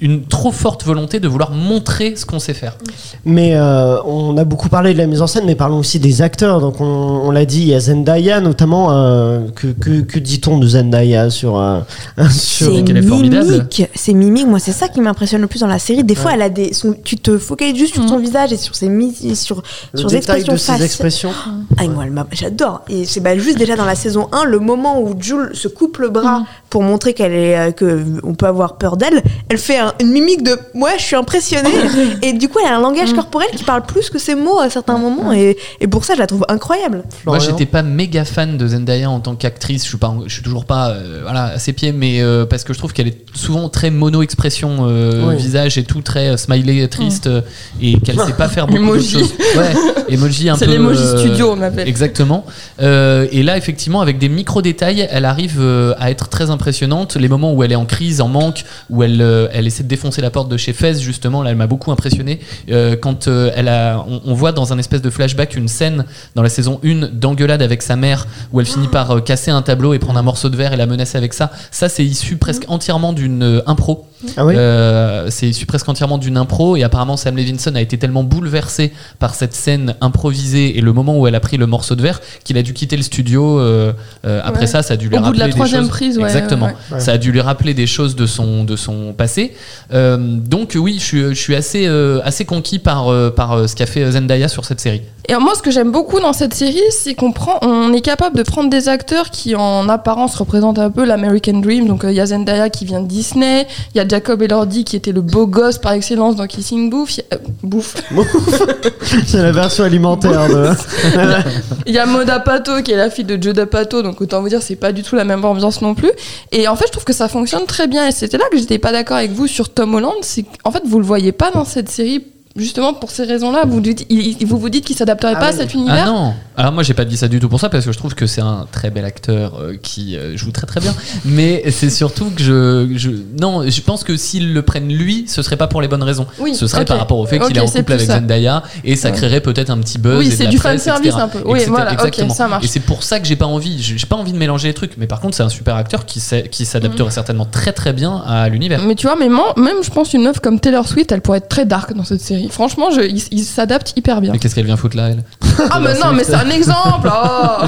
une trop forte volonté de vouloir montrer ce qu'on sait faire. Mais euh, on a beaucoup parlé de la mise en scène, mais parlons aussi des acteurs. Donc on, on l'a dit, il y a Zendaya notamment. euh, que que, que dit-on de Zendaya sur euh, sur C'est qu'elle est formidable. mimique, c'est mimique. Moi, c'est ça qui m'impressionne le plus dans la série. Des fois, Ouais. elle a des, son- tu te focalises juste sur son visage et sur ses sur le sur détail expressions de ses faciales. expressions. Ah, moi, j'adore. Et c'est bah, juste déjà dans la saison 1, le moment où Jules se coupe le bras pour montrer qu'elle est, euh, que on peut avoir peur d'elle. Elle fait un- une mimique de, ouais, je suis impressionnée. et du coup, elle a un langage corporel qui parle plus que ses mots à certains moments. Et, et pour ça, je la trouve incroyable. Moi, Florian. j'étais pas méga fan de Zendaya en tant qu'actrice. Je suis pas, je suis toujours pas, euh, voilà, à ses pieds, mais euh, parce que je trouve qu'elle est souvent très mono-expression, euh, Oui. visage et tout très euh, smiley, triste, euh, et qu'elle sait pas faire beaucoup Emoji. choses. Ouais, emoji un peu. C'est l'emoji euh, studio, on l'appelle. Exactement. Euh, et là, effectivement, avec des micro détails, elle arrive euh, à être très impressionnante. Les moments où elle est en crise, en manque, où elle, euh, elle essaie de défoncer la porte de chez Fez, justement, là, elle m'a beaucoup impressionné. Euh, quand euh, elle a, on, on voit dans un espèce de flashback une scène dans la saison 1 d'engueulade avec sa mère, où elle finit par euh, casser un tableau et prendre un morceau de verre et la menacer avec ça. Ça, c'est issu presque entièrement d'une euh, impro. Ah oui. Euh, c'est issu presque entièrement d'une impro et apparemment Sam Levinson a été tellement bouleversé par cette scène improvisée et le moment où elle a pris le morceau de verre qu'il a dû quitter le studio. euh, euh, après Ouais. ça, ça a dû lui Au bout de la troisième choses. prise, ouais, Exactement. ouais, ouais. Ça a dû lui rappeler des choses de son de son passé. Euh, donc oui, je suis, je suis assez euh, assez conquis par euh, par ce qu'a fait Zendaya sur cette série. Et moi, ce que j'aime beaucoup dans cette série, c'est qu'on prend, on est capable de prendre des acteurs qui, en apparence, représentent un peu l'American Dream. Donc, euh, il y a Zendaya qui vient de Disney, il y a Jacob Elordi qui était le beau gosse par excellence dans Kissing Booth, il y a- Booth. C'est la version alimentaire de. Il y a Moda Pato qui est la fille de Joe D'Apato, donc autant vous dire c'est pas du tout la même ambiance non plus. Et en fait, je trouve que ça fonctionne très bien. Et c'était là que j'étais pas d'accord avec vous sur Tom Holland, c'est qu'en fait vous le voyez pas dans cette série. Justement pour ces raisons-là, vous dites, il- il- vous vous dites qu'il s'adapterait Ah pas à cet univers. Ah non Alors moi j'ai pas dit ça du tout pour ça parce que je trouve que c'est un très bel acteur euh, qui euh, joue très très bien. Mais c'est surtout que je, je non je pense que s'ils le prennent lui, ce serait pas pour les bonnes raisons. Oui, ce serait par rapport au fait qu'il est en couple avec ça. Zendaya et ça Ouais. créerait peut-être un petit buzz. Oui, c'est du presse, fanservice etc. un peu. Oui, Etc. voilà, exactement. ça marche. Et c'est pour ça que j'ai pas envie. J'ai pas envie de mélanger les trucs. Mais par contre c'est un super acteur qui sait- qui Mm. s'adapterait certainement très très bien à l'univers. Mais tu vois, mais moi, même je pense une œuvre comme Taylor Swift, elle pourrait être très dark dans cette série. Franchement, je, il, il s'adapte hyper bien. Mais qu'est-ce qu'elle vient foutre là elle Ah, mais non, mais c'est un exemple oh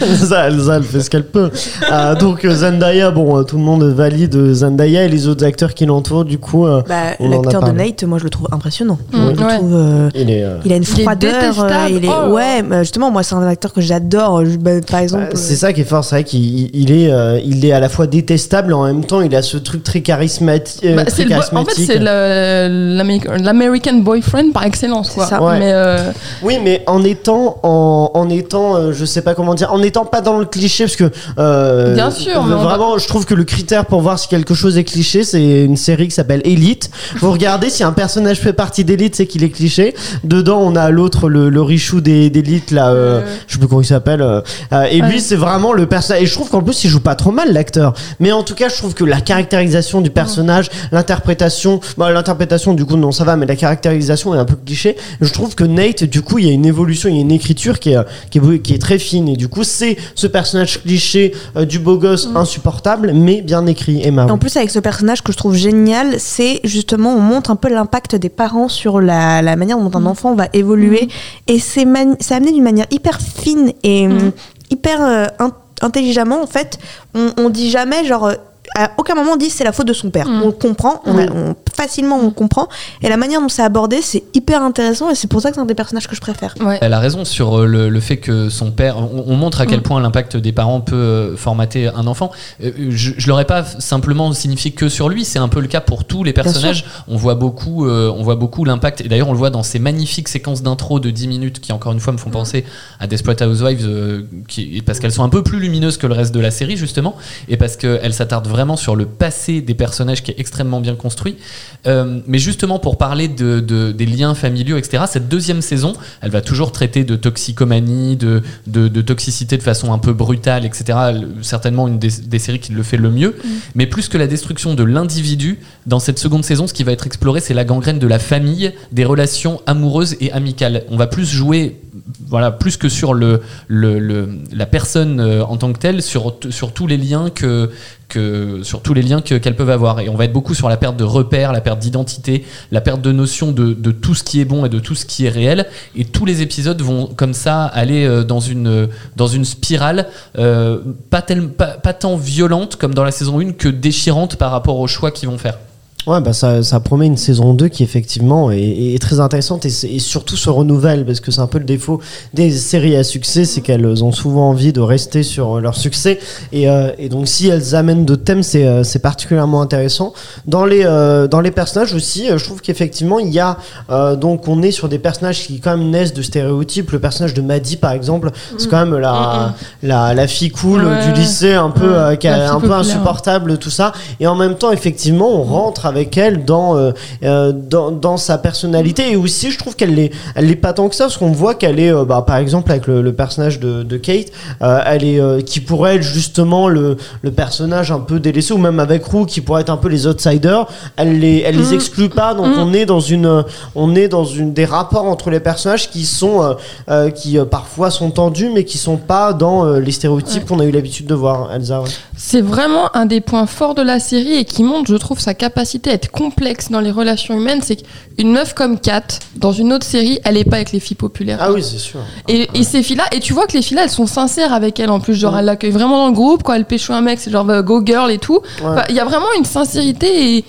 Elsa, Elsa, elle fait ce qu'elle peut. Euh, donc euh, Zendaya, bon, euh, tout le monde valide Zendaya et les autres acteurs qui l'entourent. Du coup, euh, Bah, On en a L'acteur de. Nate, moi, je le trouve impressionnant. Mm, Je le ouais. trouve, euh, il est. euh, il a une Il est froideur. euh, il est, Oh. ouais, bah, justement, moi, c'est un acteur que j'adore. Bah, par exemple, bah, c'est ça qui est fort, c'est vrai qu'il il- il est, euh, il est à la fois détestable et en même temps il a ce truc très charismatique. Bah, très le En fait, c'est l'American boyfriend par excellence, quoi. C'est ça. Ouais. Mais euh, Oui, mais en étant, en, en étant, euh, je sais pas comment dire, en étant pas dans le cliché, parce que euh, Bien sûr, mais vraiment, je trouve que le critère pour voir si quelque chose est cliché, c'est une série qui s'appelle Elite. Vous regardez si un personnage fait partie d'Elite, c'est qu'il est cliché. Dedans, on a l'autre, le, le richou des- d'Elite là, euh, je sais plus comment il s'appelle. et lui, Ouais. c'est vraiment le personnage. Et je trouve qu'en plus, il joue pas trop mal l'acteur. Mais en tout cas, je trouve que la caractérisation du personnage, l'interprétation, bon, l'interprétation du coup non ça va, mais la caractérisation est un peu cliché. Je trouve que Nate, du coup, il y a une évolution, il y a une écriture qui est, qui est, qui est très fine. Et du coup, c'est ce personnage cliché euh, du beau gosse insupportable, mais bien écrit. Emma. Et en plus, avec ce personnage que je trouve génial, c'est justement, on montre un peu l'impact des parents sur la, la manière dont un enfant va évoluer. Et c'est amené d'une manière hyper fine et hyper euh, in- intelligemment. En fait, on, on dit jamais, genre, euh, à aucun moment on dit c'est la faute de son père. Mm. On le comprend, on, a- on facilement, on comprend. Et la manière dont c'est abordé, c'est hyper intéressant et c'est pour ça que c'est un des personnages que je préfère. Ouais. Elle a raison sur euh, le, le fait que son père. On, on montre à quel Mm. point l'impact des parents peut euh, formater un enfant. Euh, Je, je l'aurais pas simplement signifié que sur lui. C'est un peu le cas pour tous les personnages. On voit beaucoup, euh, on voit beaucoup l'impact. Et d'ailleurs, on le voit dans ces magnifiques séquences d'intro de 10 minutes qui, encore une fois, me font penser à Desperate Housewives, euh, qui, parce qu'elles sont un peu plus lumineuses que le reste de la série justement, et parce qu'elles s'attardent vraiment sur le passé des personnages qui est extrêmement bien construit. Euh, mais justement, pour parler de, de- des liens familiaux, etc., cette deuxième saison, elle va toujours traiter de toxicomanie, de, de, de toxicité de façon un peu brutale, etc. Certainement une des, des séries qui le fait le mieux. Mais plus que la destruction de l'individu, dans cette seconde saison, ce qui va être exploré, c'est la gangrène de la famille, des relations amoureuses et amicales. On va plus jouer, voilà, plus que sur le, le, le- la personne euh, en tant que telle, sur, sur tous les liens que, que sur tous les liens que- qu'elles peuvent avoir. Et on va être beaucoup sur la perte de repères, la perte d'identité, la perte de notion de, de tout ce qui est bon et de tout ce qui est réel. Et tous les épisodes vont comme ça aller euh, dans une, dans une spirale euh, pas, tel- pas, pas tant violente comme dans la saison 1 que déchirante par rapport aux choix qu'ils vont faire. Ouais, bah ça, ça promet une saison 2 qui effectivement est, est très intéressante et, surtout se renouvelle parce que c'est un peu le défaut des séries à succès, c'est qu'elles ont souvent envie de rester sur leur succès et, euh, et donc si elles amènent de thèmes, c'est euh, c'est particulièrement intéressant. Dans les, euh, dans les personnages aussi, je trouve qu'effectivement il y a euh, donc on est sur des personnages qui quand même naissent de stéréotypes. Le personnage de Maddy par exemple, c'est quand même la, la, la fille cool Ouais, du lycée, un peu Ouais, un peu populaire. insupportable tout ça et en même temps effectivement on rentre avec elle dans euh, euh, dans, dans sa personnalité et aussi je trouve qu'elle l'est elle l'est pas tant que ça parce qu'on voit qu'elle est euh, bah, par exemple avec le, le personnage de, de Kate elle est qui pourrait être justement le, le personnage un peu délaissé ou même avec Roux qui pourrait être un peu les outsiders elle les elle les Mm. exclut pas donc Mm. on est dans une on est dans une des rapports entre les personnages qui sont qui parfois sont tendus mais qui sont pas dans les stéréotypes Ouais. qu'on a eu l'habitude de voir Elsa ouais. C'est vraiment un des points forts de la série et qui montre, je trouve, sa capacité à être complexe dans les relations humaines. C'est qu'une meuf comme Kat, dans une autre série, elle est pas avec les filles populaires. ah oui c'est sûr Et, et ces filles-là, et tu vois que les filles-là, elles sont sincères avec elle en plus. Genre, Ouais. elle l'accueille vraiment dans le groupe. Quand elle pêche un mec, c'est genre bah, go girl et tout. Ouais. Enfin, Il y a vraiment une sincérité et,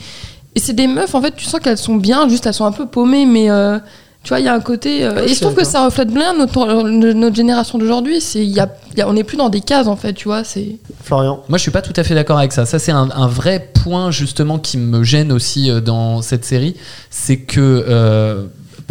et c'est des meufs, en fait, tu sens qu'elles sont bien, juste elles sont un peu paumées, mais euh, tu vois, il y a un côté. euh, Ouais, et je trouve que ça reflète bien notre, notre génération d'aujourd'hui. C'est, il y a, il y a- on n'est plus dans des cases, en fait, tu vois. C'est. Florian Moi, je suis pas tout à fait d'accord avec ça. Ça, c'est un, un vrai point justement qui me gêne aussi euh, dans cette série, c'est que euh,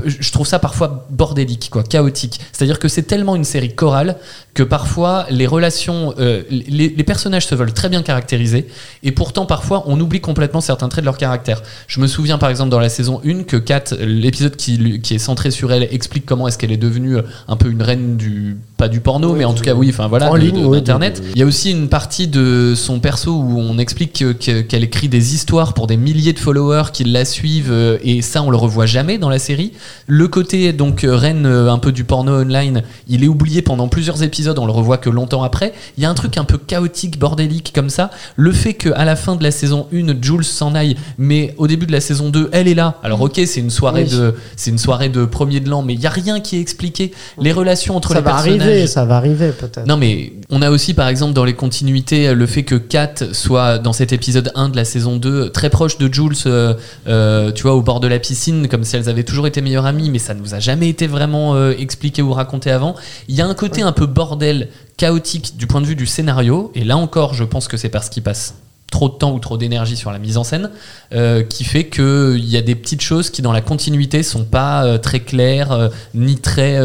je trouve ça parfois bordélique, quoi, chaotique. C'est-à-dire que c'est tellement une série chorale que parfois les relations, euh, les, personnages se veulent très bien caractériser, et pourtant parfois on oublie complètement certains traits de leur caractère. Je me souviens par exemple dans la saison 1 que Kat, l'épisode qui, lui- qui est centré sur elle, explique comment est-ce qu'elle est devenue euh, un peu une reine du pas du porno, mais en tout cas oui, enfin voilà, en de- ligne, de- de- Il y a aussi une partie de son perso où on explique que- que- qu'elle écrit des histoires pour des milliers de followers qui la suivent euh, et ça on le revoit jamais dans la série. Le côté donc euh, reine euh, un peu du porno online, il est oublié pendant plusieurs épisodes, on le revoit que longtemps après. Il y a un truc un peu chaotique, bordélique comme ça. Le fait qu'à la fin de la saison 1, Jules s'en aille, mais au début de la saison 2, elle est là. Alors ok, c'est une soirée Oui. de c'est une soirée de premier de l'an, mais il y a rien qui est expliqué. Les relations entre ça les personnages. Arriver ça va arriver peut-être Non mais on a aussi par exemple dans les continuités le fait que Kat soit dans cet épisode 1 de la saison 2 très proche de Jules, euh, euh, tu vois, au bord de la piscine, comme si elles avaient toujours été meilleures amies, mais ça ne nous a jamais été vraiment euh, expliqué ou raconté avant. Il y a un côté un peu bordel, chaotique du point de vue du scénario, et là encore je pense que c'est parce qu'il passe trop de temps ou trop d'énergie sur la mise en scène, euh, qui fait qu'il y a des petites choses qui dans la continuité sont pas euh, très claires, euh, ni très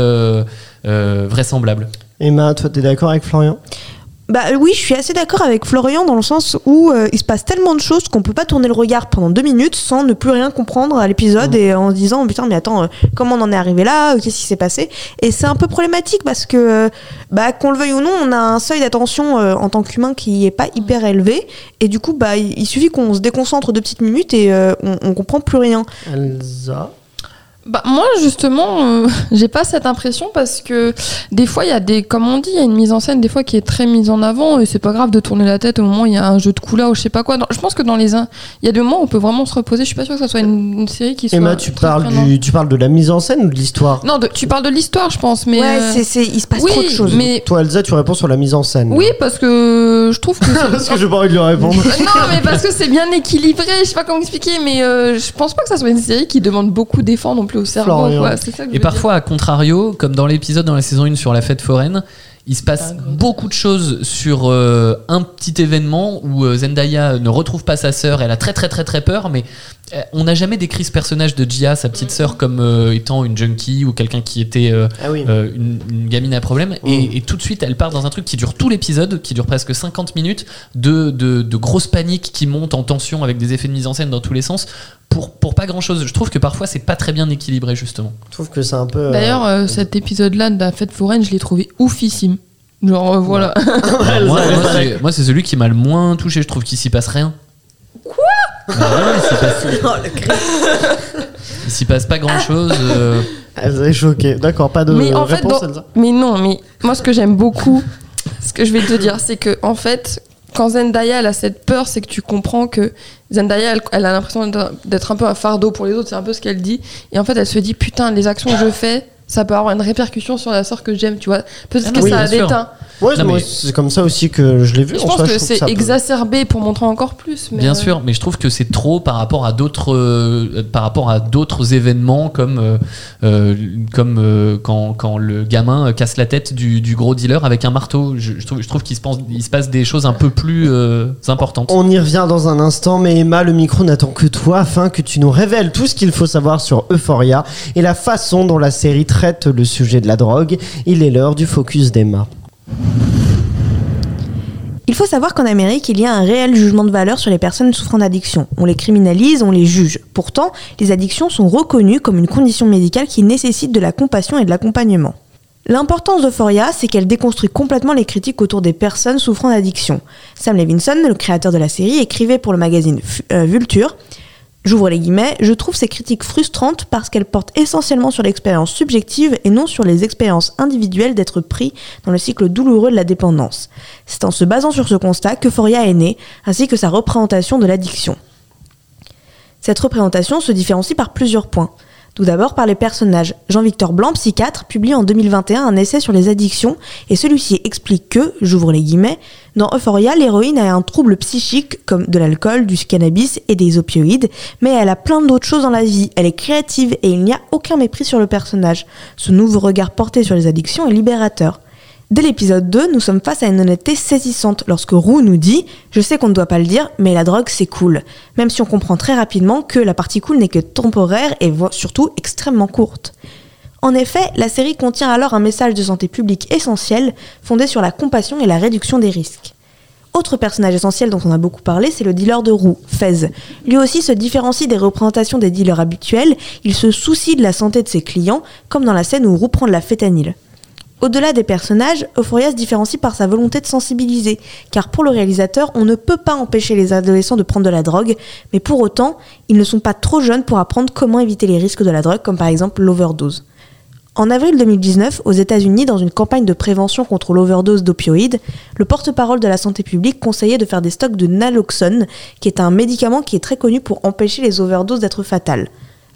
euh, vraisemblables. Emma toi t'es d'accord avec Florian? Bah oui, je suis assez d'accord avec Florian dans le sens où euh, il se passe tellement de choses qu'on peut pas tourner le regard pendant deux minutes sans ne plus rien comprendre à l'épisode et en se disant putain mais attends euh, comment on en est arrivé là? Qu'est-ce qui s'est passé? Et c'est un peu problématique parce que euh, bah qu'on le veuille ou non on a un seuil d'attention euh, en tant qu'humain qui est pas hyper élevé et du coup bah il il suffit qu'on se déconcentre deux petites minutes et euh, on, on comprend plus rien. Elsa? Bah, moi, justement, euh, j'ai pas cette impression parce que des fois, il y a des, comme on dit, il y a une mise en scène des fois qui est très mise en avant et c'est pas grave de tourner la tête au moment où il y a un jeu de couleur ou je sais pas quoi. Dans- je pense que dans les, in- il y a des moments où on peut vraiment se reposer. Je suis pas sûre que ça soit une, une série qui soit. Emma, tu très parles, du, tu parles de la mise en scène ou de l'histoire? Non, de- tu parles de l'histoire, je pense, mais. ouais, euh, c'est, c'est- il se passe oui, trop de choses. mais Toi, Elsa, tu réponds sur la mise en scène. oui, parce que je trouve que. Parce que j'ai pas envie de lui répondre. non, mais parce que c'est bien équilibré, je sais pas comment expliquer, mais euh, je pense pas que ça soit une série qui demande beaucoup d'efforts non plus au cerveau. Florian. quoi. C'est ça que je Et parfois, à contrario, comme dans l'épisode dans la saison 1 sur la fête foraine, il se passe beaucoup de choses sur euh, un petit événement où euh, Zendaya ne retrouve pas sa sœur. Elle a très très très très peur, mais on n'a jamais décrit ce personnage de Gia, sa petite sœur, comme euh, étant une junkie ou quelqu'un qui était euh, Ah oui. euh, une, une gamine à problème. Mm. Et, et tout de suite, elle part dans un truc qui dure tout l'épisode, qui dure presque 50 minutes, de, de, de grosses paniques qui montent en tension avec des effets de mise en scène dans tous les sens. Pour, pour pas grand chose. Je trouve que parfois c'est pas très bien équilibré justement. Je trouve que c'est un peu. euh, D'ailleurs, euh, cet épisode-là de la fête foraine, je l'ai trouvé oufissime. Genre, euh, voilà. Ouais, moi, ça- moi, c'est- moi, c'est celui qui m'a le moins touché. Je trouve qu'il s'y passe rien. Quoi? Il s'y passe, il s'y passe pas grand chose. Elsa est choquée. D'accord, pas de Mais en fait, réponse, dans- Elsa mais non, mais moi, ce que j'aime beaucoup, ce que je vais te dire, c'est que, en fait, quand Zendaya, elle a cette peur, c'est que tu comprends que Zendaya, elle, elle a l'impression d'être un peu un fardeau pour les autres, c'est un peu ce qu'elle dit. Et en fait, elle se dit, putain, les actions que je fais, ça peut avoir une répercussion sur la sœur que j'aime, tu vois. Peut-être Ah que oui, ça a déteint. Ouais, Non, moi, mais- c'est comme ça aussi que je l'ai vu. Je en pense soi, que c'est peut- exacerbé pour montrer encore plus. Mais Bien euh, sûr, mais je trouve que c'est trop par rapport à d'autres, euh, par rapport à d'autres événements comme, euh, comme euh, quand, quand le gamin casse la tête du, du gros dealer avec un marteau. Je, je trouve, je trouve qu'il se, pense- il se passe des choses un peu plus euh, importantes. On y revient dans un instant, mais Emma, le micro n'attend que toi afin que tu nous révèles tout ce qu'il faut savoir sur Euphoria et la façon dont la série traite le sujet de la drogue. Il est l'heure du focus d'Emma. Il faut savoir qu'en Amérique, il y a un réel jugement de valeur sur les personnes souffrant d'addiction. On les criminalise, on les juge. Pourtant, les addictions sont reconnues comme une condition médicale qui nécessite de la compassion et de l'accompagnement. L'importance d'Euphoria, c'est qu'elle déconstruit complètement les critiques autour des personnes souffrant d'addiction. Sam Levinson, le créateur de la série, écrivait pour le magazine euh, Vulture J'ouvre les guillemets, je trouve ces critiques frustrantes parce qu'elles portent essentiellement sur l'expérience subjective et non sur les expériences individuelles d'être pris dans le cycle douloureux de la dépendance. C'est en se basant sur ce constat que Foria est née, ainsi que sa représentation de l'addiction. Cette représentation se différencie par plusieurs points. Tout d'abord par les personnages. Jean-Victor Blanc, psychiatre, publie en 2021 un essai sur les addictions et celui-ci explique que, j'ouvre les guillemets, dans Euphoria, l'héroïne a un trouble psychique comme de l'alcool, du cannabis et des opioïdes, mais elle a plein d'autres choses dans la vie. Elle est créative et il n'y a aucun mépris sur le personnage. Ce nouveau regard porté sur les addictions est libérateur. Dès l'épisode 2, nous sommes face à une honnêteté saisissante lorsque Roux nous dit Je sais qu'on ne doit pas le dire, mais la drogue c'est cool. Même si on comprend très rapidement que la partie cool n'est que temporaire et surtout extrêmement courte. En effet, la série contient alors un message de santé publique essentiel fondé sur la compassion et la réduction des risques. Autre personnage essentiel dont on a beaucoup parlé, c'est le dealer de roue, Fez. Lui aussi se différencie des représentations des dealers habituels, il se soucie de la santé de ses clients, comme dans la scène où Roux prend de la fétanil. Au-delà des personnages, Euphoria se différencie par sa volonté de sensibiliser, car pour le réalisateur, on ne peut pas empêcher les adolescents de prendre de la drogue, mais pour autant, ils ne sont pas trop jeunes pour apprendre comment éviter les risques de la drogue, comme par exemple l'overdose. En avril 2019, aux États-Unis, dans une campagne de prévention contre l'overdose d'opioïdes, le porte-parole de la santé publique conseillait de faire des stocks de naloxone, qui est un médicament qui est très connu pour empêcher les overdoses d'être fatales.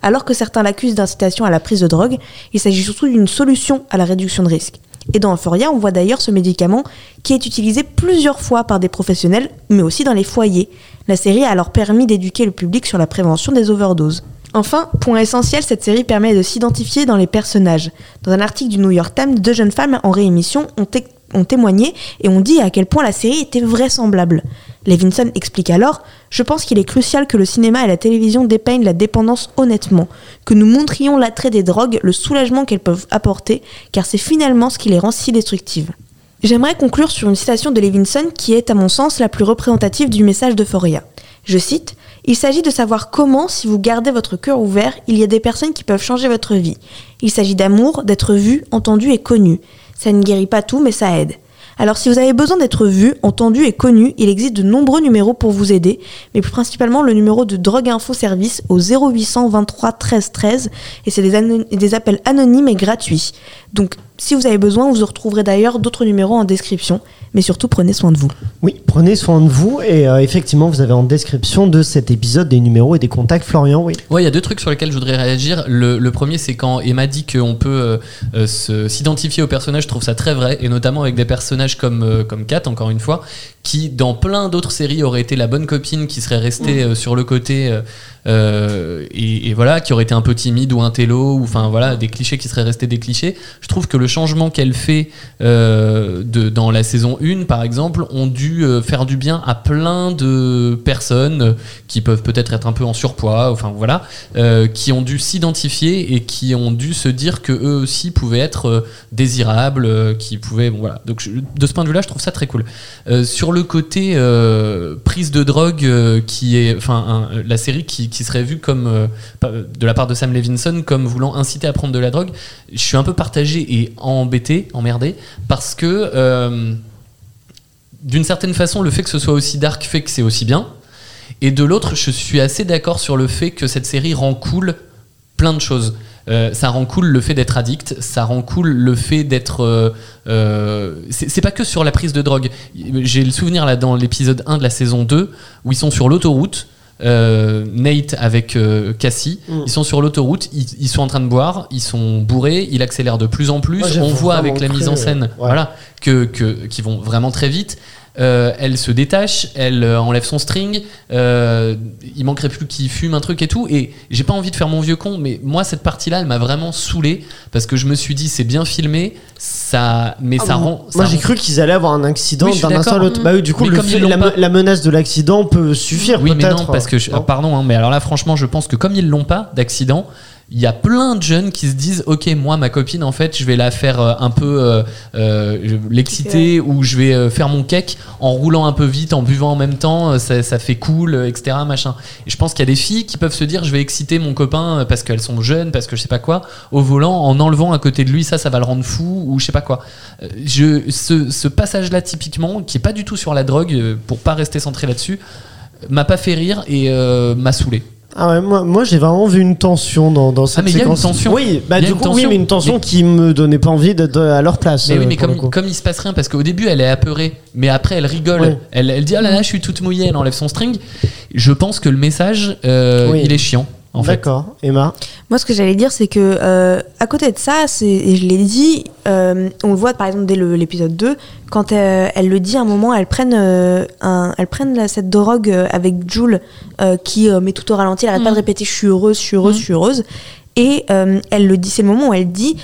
Alors que certains l'accusent d'incitation à la prise de drogue, il s'agit surtout d'une solution à la réduction de risque. Et dans Euphoria, on voit d'ailleurs ce médicament qui est utilisé plusieurs fois par des professionnels, mais aussi dans les foyers. La série a alors permis d'éduquer le public sur la prévention des overdoses. Enfin, point essentiel, cette série permet de s'identifier dans les personnages. Dans un article du New York Times, deux jeunes femmes en réémission ont, té- ont témoigné et ont dit à quel point la série était vraisemblable. Levinson explique alors Je pense qu'il est crucial que le cinéma et la télévision dépeignent la dépendance honnêtement, que nous montrions l'attrait des drogues, le soulagement qu'elles peuvent apporter, car c'est finalement ce qui les rend si destructives. J'aimerais conclure sur une citation de Levinson qui est, à mon sens, la plus représentative du message d'Euphoria. Je cite Il s'agit de savoir comment, si vous gardez votre cœur ouvert, il y a des personnes qui peuvent changer votre vie. Il s'agit d'amour, d'être vu, entendu et connu. Ça ne guérit pas tout, mais ça aide. Alors si vous avez besoin d'être vu, entendu et connu, il existe de nombreux numéros pour vous aider, mais principalement le numéro de Drogue Info Service au 0800 23 13 13 et c'est des, des appels anonymes et gratuits. Donc si vous avez besoin, vous retrouverez d'ailleurs d'autres numéros en description, mais surtout prenez soin de vous. Oui, prenez soin de vous et euh, effectivement, vous avez en description de cet épisode des numéros et des contacts. Florian, oui. Ouais, il y a deux trucs sur lesquels je voudrais réagir. Le, le premier, c'est quand Emma dit qu'on peut euh, euh, se- s'identifier au personnage, je trouve ça très vrai, et notamment avec des personnages comme, euh, comme Kat, encore une fois, qui, dans plein d'autres séries, auraient été la bonne copine qui serait restée euh, sur le côté, euh, euh, et, et voilà, qui aurait été un peu timide ou un télo, ou enfin voilà, des clichés qui seraient restés des clichés. Je trouve que le changement qu'elle fait euh, dans la saison 1, par exemple, ont dû euh, faire du bien à plein de personnes qui peuvent peut-être être un peu en surpoids, enfin voilà, euh, qui ont dû s'identifier et qui ont dû se dire que eux aussi pouvaient être désirables, qui pouvaient, bon voilà. Donc de ce point de vue-là, je trouve ça très cool. Sur le côté prise de drogue, qui est, enfin, la série qui, qui serait vue comme de la part de Sam Levinson comme voulant inciter à prendre de la drogue, je suis un peu partagé et embêté, emmerdé, parce que euh, d'une certaine façon, le fait que ce soit aussi dark fait que c'est aussi bien. Et de l'autre, je suis assez d'accord sur le fait que cette série rend cool plein de choses. Euh, ça rend cool le fait d'être addict, ça rend cool le fait d'être. euh, c'est c'est pas que sur la prise de drogue. J'ai le souvenir là dans l'épisode 1 de la saison 2 où ils sont sur l'autoroute. Euh, Nate avec euh, Cassie, Mm. ils sont sur l'autoroute, ils, ils sont en train de boire, ils sont bourrés, il accélère de plus en plus. On voit avec la mise en scène, ouais. voilà, que, que qui vont vraiment très vite. Euh, elle se détache, elle euh, enlève son string. euh, il manquerait plus qu'il fume un truc et tout. Et j'ai pas envie de faire mon vieux con, mais moi cette partie-là, elle m'a vraiment saoulé parce que je me suis dit c'est bien filmé, ça, mais ça Ah, rend. Moi, ça j'ai rend- cru qu'ils allaient avoir un accident Oui, d'un instant à l'autre. Bah oui, du coup, le la, pas- la menace de l'accident peut suffire Oui, mais non, parce que je- ah, pardon, hein, mais alors là, franchement, je pense que comme ils l'ont pas d'accident. Il y a plein de jeunes qui se disent ok moi ma copine en fait je vais la faire euh, un peu euh, euh, l'exciter ou je vais faire mon cake en roulant un peu vite en buvant en même temps ça, ça fait cool etc machin. Et je pense qu'il y a des filles qui peuvent se dire je vais exciter mon copain parce qu'elles sont jeunes parce que je sais pas quoi au volant en enlevant à côté de lui ça ça va le rendre fou ou je sais pas quoi. Je, ce, ce passage là typiquement qui est pas du tout sur la drogue pour pas rester centré là-dessus m'a pas fait rire et m'a saoulé Ah ouais, moi, moi j'ai vraiment vu une tension dans, dans cette Ah, mais il y a une séquence. tension. Oui, bah Il y a du une coup, oui, tension. mais une tension Mais- qui me donnait pas envie d'être à leur place. Mais euh, oui, mais pour le comme, coup. comme il se passe rien, parce qu'au début elle est apeurée, mais après elle rigole. Elle, elle dit Oh là là, je suis toute mouillée, elle enlève son string. Je pense que le message, euh, Oui. il est chiant. D'accord, Emma. Moi, ce que j'allais dire, c'est que euh, à côté de ça, c'est- et je l'ai dit, euh, on le voit par exemple dès le- l'épisode 2, quand euh, elle le dit à un moment, elles prennent, euh, un, elles prennent cette drogue avec Jules euh, qui euh, met tout au ralenti, elle arrête pas de répéter je suis heureuse, je suis heureuse, Mhm. je suis heureuse. Et euh, elle le dit, c'est le moment où elle dit.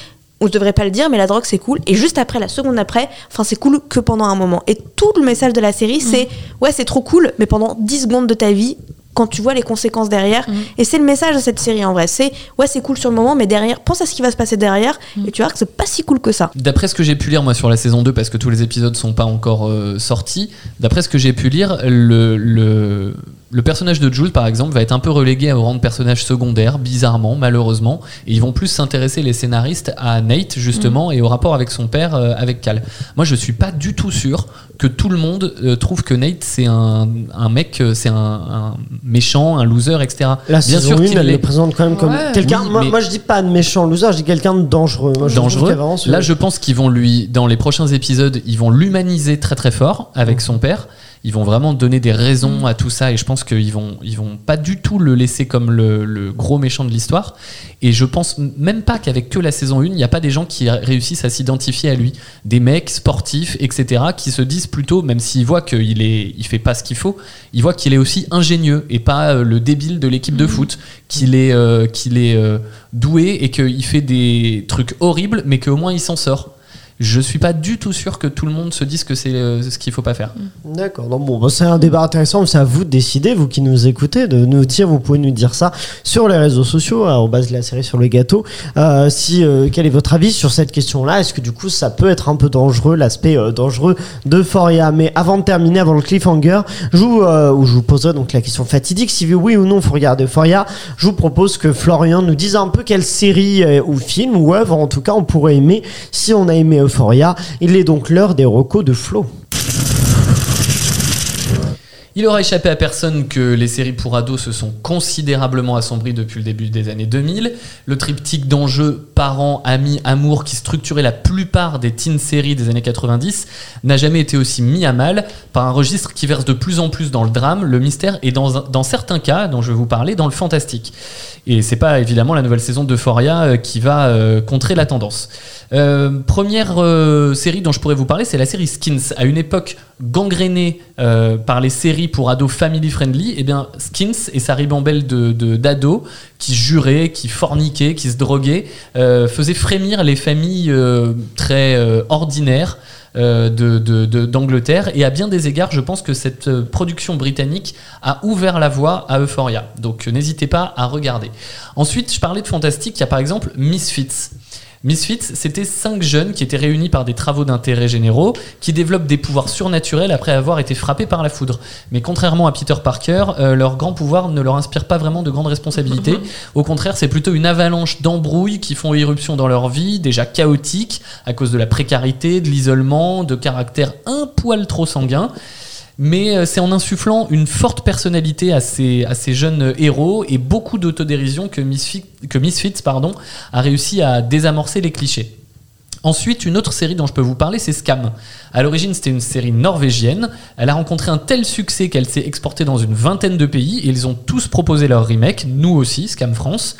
On ne devrait pas le dire, mais la drogue c'est cool. Et juste après, la seconde après, enfin c'est cool que pendant un moment. Et tout le message de la série, c'est ouais, c'est trop cool, mais pendant 10 secondes de ta vie, quand tu vois les conséquences derrière. Mhm. Et c'est le message de cette série en vrai. C'est ouais, c'est cool sur le moment, mais derrière, pense à ce qui va se passer derrière, Mhm. et tu vas voir que c'est pas si cool que ça. D'après ce que j'ai pu lire moi sur la saison 2, parce que tous les épisodes sont pas encore euh, sortis, d'après ce que j'ai pu lire, le, le, le personnage de Jules par exemple va être un peu relégué au rang de personnage secondaire, bizarrement, malheureusement, et ils vont plus s'intéresser les scénaristes à Nate justement et au rapport avec son père, euh, avec Cal. Moi je suis pas du tout sûr que tout le monde euh, trouve que Nate c'est un, un mec, c'est un, un méchant, un loser, etc. La Bien saison sûr 1, qu'il elle le présente quand même comme Ouais. quelqu'un. Oui, moi, mais- moi, je dis pas de méchant loser, je dis quelqu'un de dangereux. Moi, je dangereux. Là, je pense qu'ils vont lui, dans les prochains épisodes, ils vont l'humaniser très très fort avec son père. Ils vont vraiment donner des raisons à tout ça et je pense qu'ils vont, ils vont pas du tout le laisser comme le, le gros méchant de l'histoire. Et je pense même pas qu'avec que la saison 1, il n'y a pas des gens qui réussissent à s'identifier à lui. Des mecs sportifs, etc., qui se disent plutôt, même s'ils voient qu'il est, il fait pas ce qu'il faut, ils voient qu'il est aussi ingénieux et pas euh, le débile de l'équipe de foot, qu'il est, euh, qu'il est euh, doué et qu'il fait des trucs horribles, mais qu'au moins il s'en sort. Je suis pas du tout sûr que tout le monde se dise que c'est euh, ce qu'il faut pas faire. D'accord. Non, bon, bah, c'est un débat intéressant. mais C'est à vous de décider, vous qui nous écoutez, de nous dire. Vous pouvez nous dire ça sur les réseaux sociaux, en base de la série sur le gâteau. Euh, si euh, quel est votre avis sur cette question-là? Est-ce que du coup ça peut être un peu dangereux, l'aspect euh, dangereux de Foria? Mais avant de terminer, avant le cliffhanger, je vous, euh, où je vous poserai donc la question fatidique. Si oui ou non faut regarder Foria, je vous propose que Florian nous dise un peu quelle série euh, ou film ou œuvre, en tout cas, on pourrait aimer si on a aimé Il est donc l'heure des recos de Flo. Il aura échappé à personne que les séries pour ados se sont considérablement assombries depuis le début des années 2000. Le triptyque d'enjeux parents, amis, amour qui structurait la plupart des teen séries des années 90 n'a jamais été aussi mis à mal par un registre qui verse de plus en plus dans le drame, le mystère et dans, certains cas, dont je vais vous parler, dans le fantastique. Et c'est pas évidemment la nouvelle saison d'Euphoria euh, qui va euh, contrer la tendance. Euh, première série dont je pourrais vous parler, c'est la série Skins. À une époque gangrénée par les séries pour ados family friendly, eh bien Skins et sa ribambelle de d'ados qui juraient, qui forniquaient, qui se droguaient, euh, faisaient frémir les familles euh, très euh, ordinaires. d'Angleterre. Et à bien des égards je pense que cette production britannique a ouvert la voie à Euphoria. Donc n'hésitez pas à regarder. Ensuite je parlais de fantastique. Il y a par exemple Misfits Misfits, c'était cinq jeunes qui étaient réunis par des travaux d'intérêt généraux, qui développent des pouvoirs surnaturels après avoir été frappés par la foudre. Mais contrairement à Peter Parker, euh, leur grand pouvoir ne leur inspire pas vraiment de grandes responsabilités. Au contraire, c'est plutôt une avalanche d'embrouilles qui font irruption dans leur vie, déjà chaotique, à cause de la précarité, de l'isolement, de caractère un poil trop sanguin. Mais euh, c'est en insufflant une forte personnalité à ces, jeunes euh, héros et beaucoup d'autodérision que Misfits, que Misfits pardon, a réussi à désamorcer les clichés. Ensuite, une autre série dont je peux vous parler, c'est Scam. À l'origine, c'était une série norvégienne. Elle a rencontré un tel succès qu'elle s'est exportée dans une vingtaine de pays et ils ont tous proposé leur remake, nous aussi, Scam France.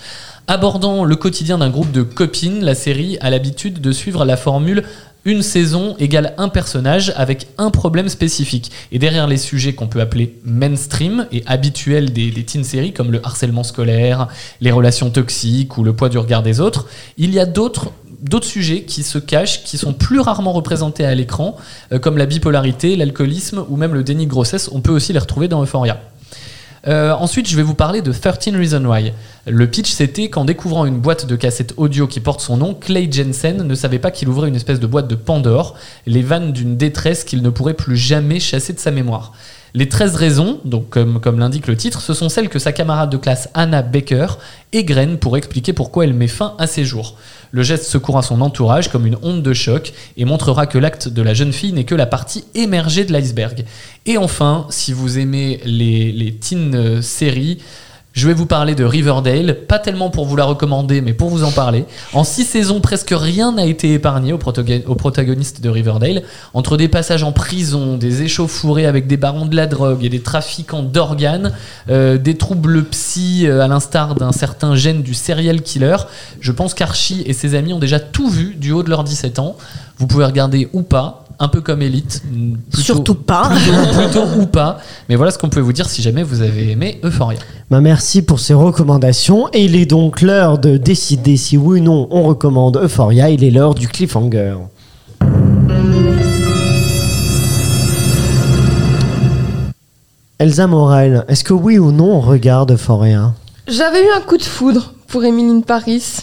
Abordant le quotidien d'un groupe de copines, la série a l'habitude de suivre la formule une saison égale un personnage avec un problème spécifique. Et derrière les sujets qu'on peut appeler mainstream et habituels des, teen séries, comme le harcèlement scolaire, les relations toxiques ou le poids du regard des autres, il y a d'autres d'autres sujets qui se cachent, qui sont plus rarement représentés à l'écran, euh, comme la bipolarité, l'alcoolisme ou même le déni de grossesse. On peut aussi les retrouver dans Euphoria. Euh, ensuite, je vais vous parler de 13 Reasons Why. Le pitch, c'était qu'en découvrant une boîte de cassettes audio qui porte son nom, Clay Jensen ne savait pas qu'il ouvrait une espèce de boîte de Pandore, les vannes d'une détresse qu'il ne pourrait plus jamais chasser de sa mémoire. Les 13 raisons, comme, comme l'indique le titre, ce sont celles que sa camarade de classe Anna Baker égrène pour expliquer pourquoi elle met fin à ses jours. Le geste secourt à son entourage comme une onde de choc et montrera que l'acte de la jeune fille n'est que la partie émergée de l'iceberg. Et enfin, si vous aimez les, les teen euh, séries, je vais vous parler de Riverdale, pas tellement pour vous la recommander, mais pour vous en parler. En six saisons, presque rien n'a été épargné aux, protago- aux protagonistes de Riverdale. Entre des passages en prison, des échauffourées avec des barons de la drogue et des trafiquants d'organes, euh, des troubles psy euh, à l'instar d'un certain gène du serial killer, je pense qu'Archie et ses amis ont déjà tout vu du haut de leurs 17 ans. Vous pouvez regarder ou pas, un peu comme Elite. plutôt- Surtout pas. Plutôt, plutôt ou pas. Mais voilà ce qu'on pouvait vous dire si jamais vous avez aimé Euphoria. Bah, merci pour ces recommandations. Et il est donc l'heure de décider si oui ou non on recommande Euphoria. Il est l'heure du cliffhanger. Elsa Morel, est-ce que oui ou non on regarde Euphoria? J'avais eu un coup de foudre pour Émilie Paris.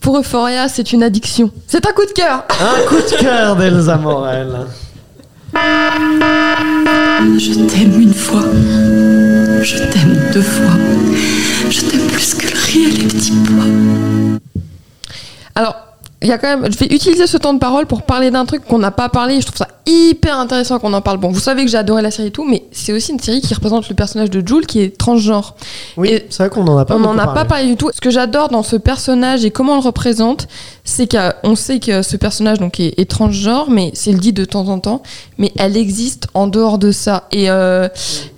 Pour Euphoria, c'est une addiction. C'est un coup de cœur. Un coup de cœur d'Elsa Morel. Je t'aime une fois. Je t'aime deux fois. Je t'aime plus que le riz et les petits pois. Alors, il y a quand même. Je vais utiliser ce temps de parole pour parler d'un truc qu'on n'a pas parlé. et Je trouve ça hyper intéressant qu'on en parle. Bon, vous savez que j'ai adoré la série et tout, mais c'est aussi une série qui représente le personnage de Jules qui est transgenre. Oui, c'est vrai qu'on en a pas on n'en a pas parlé. du tout. Ce que j'adore dans ce personnage et comment on le représente, c'est qu'on sait que ce personnage donc est, est transgenre, mais c'est le dit de temps en temps, mais elle existe en dehors de ça. Et, euh,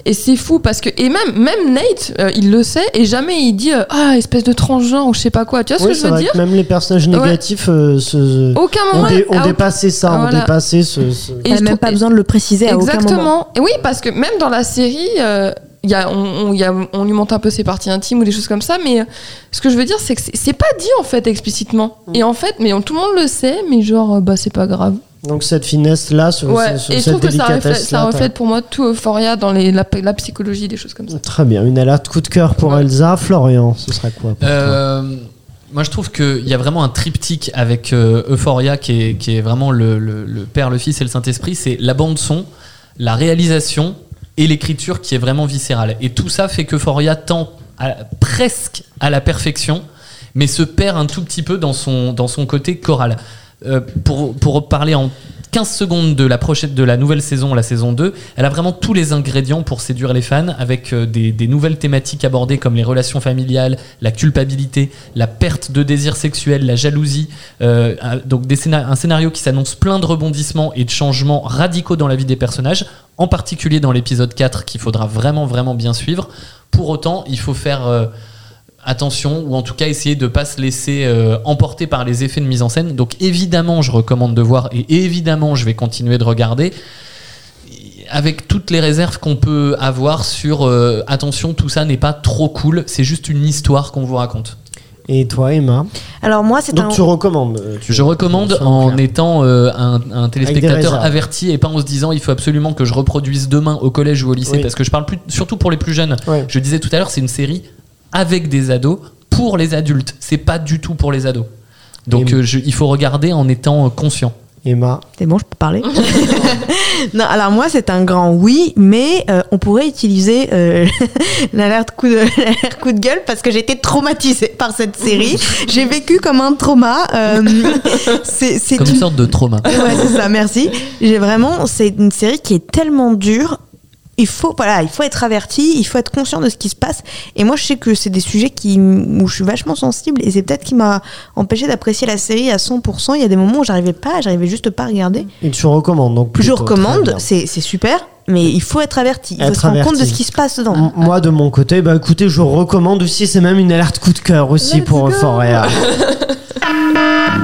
et c'est fou parce que et même même Nate, euh, il le sait et jamais il dit euh, ah espèce de transgenre ou je sais pas quoi. Tu vois ce Oui, que je veux dire même les personnages négatifs se- Aucun ont, moment. dé- ont ah, dépassé ça, ont Voilà. dépassé ce. ce- et Elle je n'a même trouve- pas besoin de le préciser à aucun moment. Exactement. Et oui, parce que même dans la série, euh, il y a, on, on- il y a- on lui montre un peu ses parties intimes ou des choses comme ça, mais euh, ce que je veux dire, c'est que c'est- pas dit en fait explicitement. Mm. Et en fait, mais on- tout le monde le sait, mais genre, euh, bah c'est pas grave. Donc cette finesse là, ce, Ouais. Et je cette trouve que ça reflète, délicatesse ça reflète pour moi tout Euphoria dans les, la, la psychologie, des choses comme ça. Très bien, une alerte coup de cœur pour Ouais. Elsa. Florian, ce sera quoi pour toi? Euh, moi, je trouve qu'il y a vraiment un triptyque avec euh, Euphoria qui est, vraiment le, Père, le Fils et le Saint-Esprit. C'est la bande-son, la réalisation et l'écriture qui est vraiment viscérale. Et tout ça fait qu'Euphoria tend presque à la perfection, mais se perd un tout petit peu dans son, dans son côté choral. Euh, pour, pour parler en 15 secondes de la de la nouvelle saison, la saison 2, elle a vraiment tous les ingrédients pour séduire les fans avec euh, des, des nouvelles thématiques abordées comme les relations familiales, la culpabilité, la perte de désir sexuel, la jalousie. euh, donc des scénar- un scénario qui s'annonce plein de rebondissements et de changements radicaux dans la vie des personnages, en particulier dans l'épisode 4 qu'il faudra vraiment vraiment bien suivre. Pour autant, il faut faire attention ou en tout cas essayer de pas se laisser euh, emporter par les effets de mise en scène. Donc évidemment, je recommande de voir et évidemment, je vais continuer de regarder avec toutes les réserves qu'on peut avoir sur euh, attention, tout ça n'est pas trop cool, c'est juste une histoire qu'on vous raconte. Et toi, Emma? Alors moi, c'est un. Tu recommandes euh, tu- Je recommande en clair. étant euh, un, un téléspectateur averti et pas en se disant il faut absolument que je reproduise demain au collège ou au lycée Oui. parce que je parle plus, surtout pour les plus jeunes. Ouais. Je disais tout à l'heure, c'est une série avec des ados pour les adultes. C'est pas du tout pour les ados. Donc euh, je- il faut regarder en étant euh, conscient. Emma. C'est bon, je peux parler? non, alors moi, c'est un grand oui, mais euh, on pourrait utiliser euh, l'alerte coup, de, l'alerte coup de gueule parce que j'ai été traumatisée par cette série. j'ai vécu comme un trauma. euh, c'est Comme une sorte de trauma. Ouais, c'est ça, merci. J'ai vraiment, c'est une série qui est tellement dure. Il faut, voilà, il faut être averti, il faut être conscient de ce qui se passe. Et moi, je sais que c'est des sujets qui, où je suis vachement sensible et c'est peut-être qui m'a empêché d'apprécier la série à 100%. Il y a des moments où j'arrivais pas, j'arrivais juste pas à regarder. Et tu recommandes donc Je plutôt, très recommande, c'est c'est super, mais il faut être averti. Il faut Être se rendre compte de ce qui se passe dedans. M- Moi de mon côté, bah écoutez, je recommande aussi, c'est même une alerte coup de cœur aussi Let's pour. Euphoria.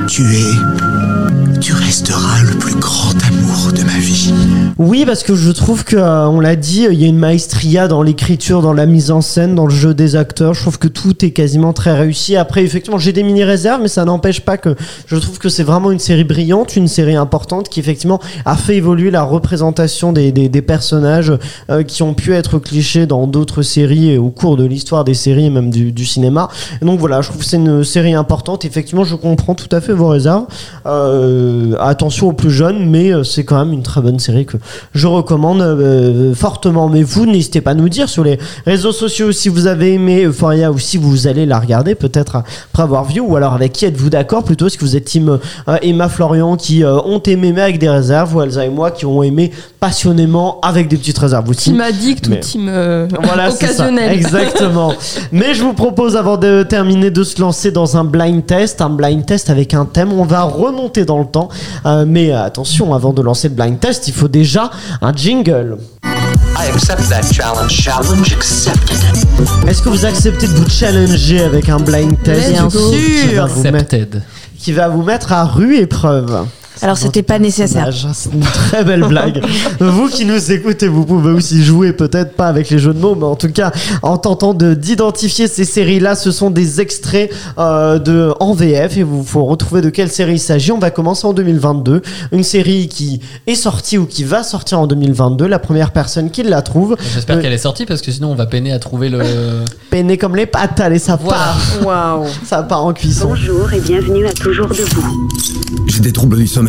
Tu es. Tu resteras le plus grand amour de ma vie. Oui, parce que je trouve que, euh, on l'a dit, il y a une maestria dans l'écriture, dans la mise en scène, dans le jeu des acteurs. Je trouve que tout est quasiment très réussi. Après, effectivement, j'ai des mini réserves, mais ça n'empêche pas que je trouve que c'est vraiment une série brillante, une série importante qui effectivement a fait évoluer la représentation des, personnages euh, qui ont pu être clichés dans d'autres séries et au cours de l'histoire des séries et même du, cinéma. Donc voilà, je trouve que c'est une série importante. Effectivement, je comprends tout à fait vos réserves. Euh, attention aux plus jeunes, mais euh, c'est quand même une très bonne série que je recommande euh, fortement. Mais vous, n'hésitez pas à nous dire sur les réseaux sociaux si vous avez aimé Euphoria ou si vous allez la regarder, peut-être après avoir vu, ou alors avec qui êtes-vous d'accord plutôt Est-ce que vous êtes team euh, Emma Florian qui euh, ont aimé mais avec des réserves, ou Elsa et moi qui ont aimé passionnément avec des petites réserves aussi Team addict Mais- ou team euh, voilà, ça. occasionnel. Exactement. Mais je vous propose, avant de terminer, de se lancer dans un blind test. Un blind test avec un thème. On va remonter dans le Euh, mais euh, attention, avant de lancer le blind test, il faut déjà un jingle. I accept that challenge. Challenge accepted. Est-ce que vous acceptez de vous challenger avec un blind test? Bien qui va sûr. vous mettre- Accepted. qui va vous mettre à rue épreuve Alors, c'était pas nécessaire. personnage. C'est une très belle blague. vous qui nous écoutez, vous pouvez aussi jouer, peut-être pas avec les jeux de mots, mais en tout cas en tentant de d'identifier ces séries-là. Ce sont des extraits euh, de en VF et vous faut retrouver de quelle série il s'agit. On va commencer en 2022. Une série qui est sortie ou qui va sortir en 2022. La première personne qui la trouve, J'espère Euh, qu'elle est sortie parce que sinon on va peiner à trouver le. peinée comme les pattes, allez, ça Voilà. part. Waouh, ça part en cuisson. Bonjour et bienvenue à Toujours Debout. J'ai des troubles du sommeil.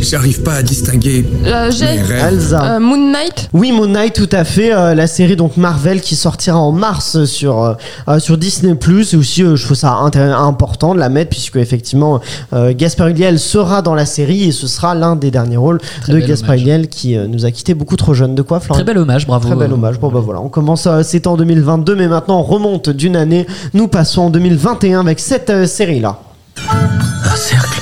J'arrive pas à distinguer Euh, mes rêves. Euh, Moon Knight. Oui, Moon Knight, tout à fait. euh, la série donc Marvel qui sortira en mars sur euh, euh, sur Disney+. Et aussi, euh, je trouve ça important de la mettre puisque effectivement, euh, Gaspard Ulliel sera dans la série et ce sera l'un des derniers rôles Très de hommage. Ulliel qui euh, nous a quitté beaucoup trop jeune. De quoi, Florent Très bel hommage, bravo. Très bel hommage. Bon bah voilà, on commence, euh, c'était en 2022, mais maintenant on remonte d'une année. Nous passons en 2021 avec cette euh, série-là. Un cercle.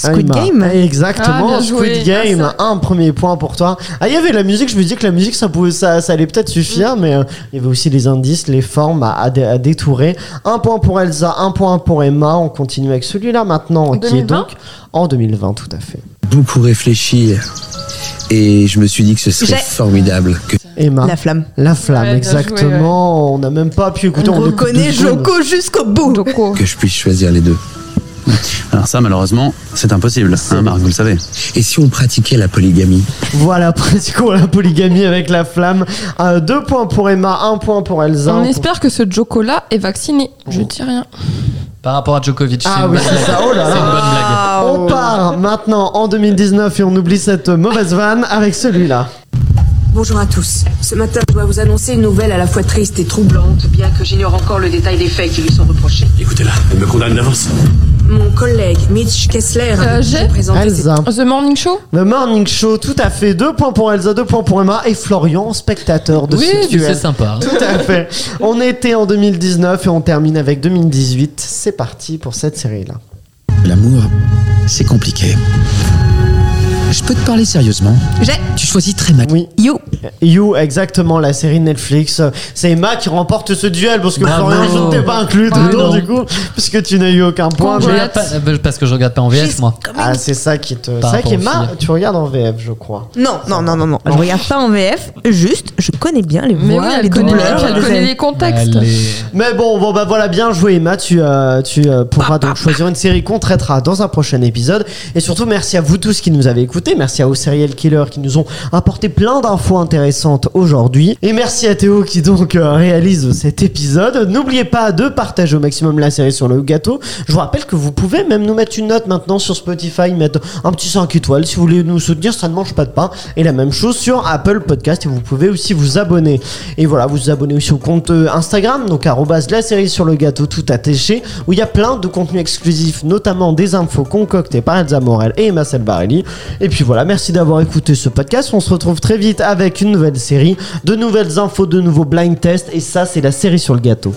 Squid. Game Exactement, Ah. Squid Game, Ah, un premier point pour toi. Ah, il y avait la musique, je me disais que la musique ça pouvait, ça, ça allait peut-être suffire, mais euh, il y avait aussi les indices, les formes à, à dé- à détourer. Un point pour Elsa, un point pour Emma. On continue avec celui-là maintenant, qui est 2020? donc en 2020, tout à fait. beaucoup réfléchi et je me suis dit que ce serait formidable que Emma. La flamme. La flamme, Ouais, bien joué, exactement. On n'a même pas pu écouter. On, reconnaît. Joko jusqu'au bout. Doko. que je puisse choisir les deux. Alors ça, malheureusement, c'est impossible, hein, Marc, vous le savez. Et si on pratiquait la polygamie Voilà, pratiquons la polygamie avec la flamme. Euh, deux points pour Emma, un point pour Elsa. On espère que ce Joko là est vacciné. Je dis rien. Par rapport à Djokovic. Ah c'est oui, ça. Oh là C'est là. une bonne blague. On part maintenant en 2019 et on oublie cette mauvaise vanne avec celui-là. Bonjour à tous. Ce matin, je dois vous annoncer une nouvelle à la fois triste et troublante, bien que j'ignore encore le détail des faits qui lui sont reprochés. Écoutez-la, elle me condamne d'avance. Mon collègue Mitch Kessler Euh, j'ai présenté ses- Elsa. The Morning Show Le Morning Show, tout à fait. Deux points pour Elsa, deux points pour Emma et Florian, spectateur de Oui, ce duel. c'est sympa. Tout à fait. On était en 2019 et on termine avec 2018. C'est parti pour cette série-là. L'amour, c'est compliqué. Je peux te parler sérieusement J'ai. Tu choisis très mal. Oui. You. You, exactement, la série Netflix. C'est Emma qui remporte ce duel parce que Bravo. Florian, je ne t'ai pas inclus dedans du coup, puisque tu n'as eu aucun point. Je mais- regarde pas- euh, parce que je regarde pas en VF, moi. Ah, c'est ça qui te. C'est vrai qu'Emma, tu regardes en VF, je crois. Non, non, non, non, non. Je regarde pas en VF, juste, je connais bien les Mais voix, oui, elle les connaît, doubleurs. elle les- connaît les contextes. Allez. Mais bon, bon bah voilà, bien joué Emma, tu, euh, tu euh, pourras donc choisir une série qu'on traitera dans un prochain épisode. Et surtout, merci à vous tous qui nous avez écoutés, merci à aux serial killers qui nous ont apporté plein d'infos intéressantes aujourd'hui. Et merci à Théo qui donc euh, réalise cet épisode. N'oubliez pas de partager au maximum la série sur le gâteau. Je vous rappelle que vous pouvez même nous mettre une note maintenant sur Spotify, mettre un petit 5 étoiles si vous voulez nous soutenir, ça ne mange pas de pain. Et la même chose sur Apple Podcast et vous pouvez aussi vous abonner. Et voilà, vous vous abonnez aussi au compte euh, Instagram, donc la série sur le gâteau tout attaché, où il y a plein de contenus exclusifs, notamment des infos concoctées par Elsa Morel et Emma Selbarelli. Et puis voilà, merci d'avoir écouté ce podcast. On se retrouve très vite avec une nouvelle série, de nouvelles infos, de nouveaux blind tests, et ça c'est la série sur le gâteau.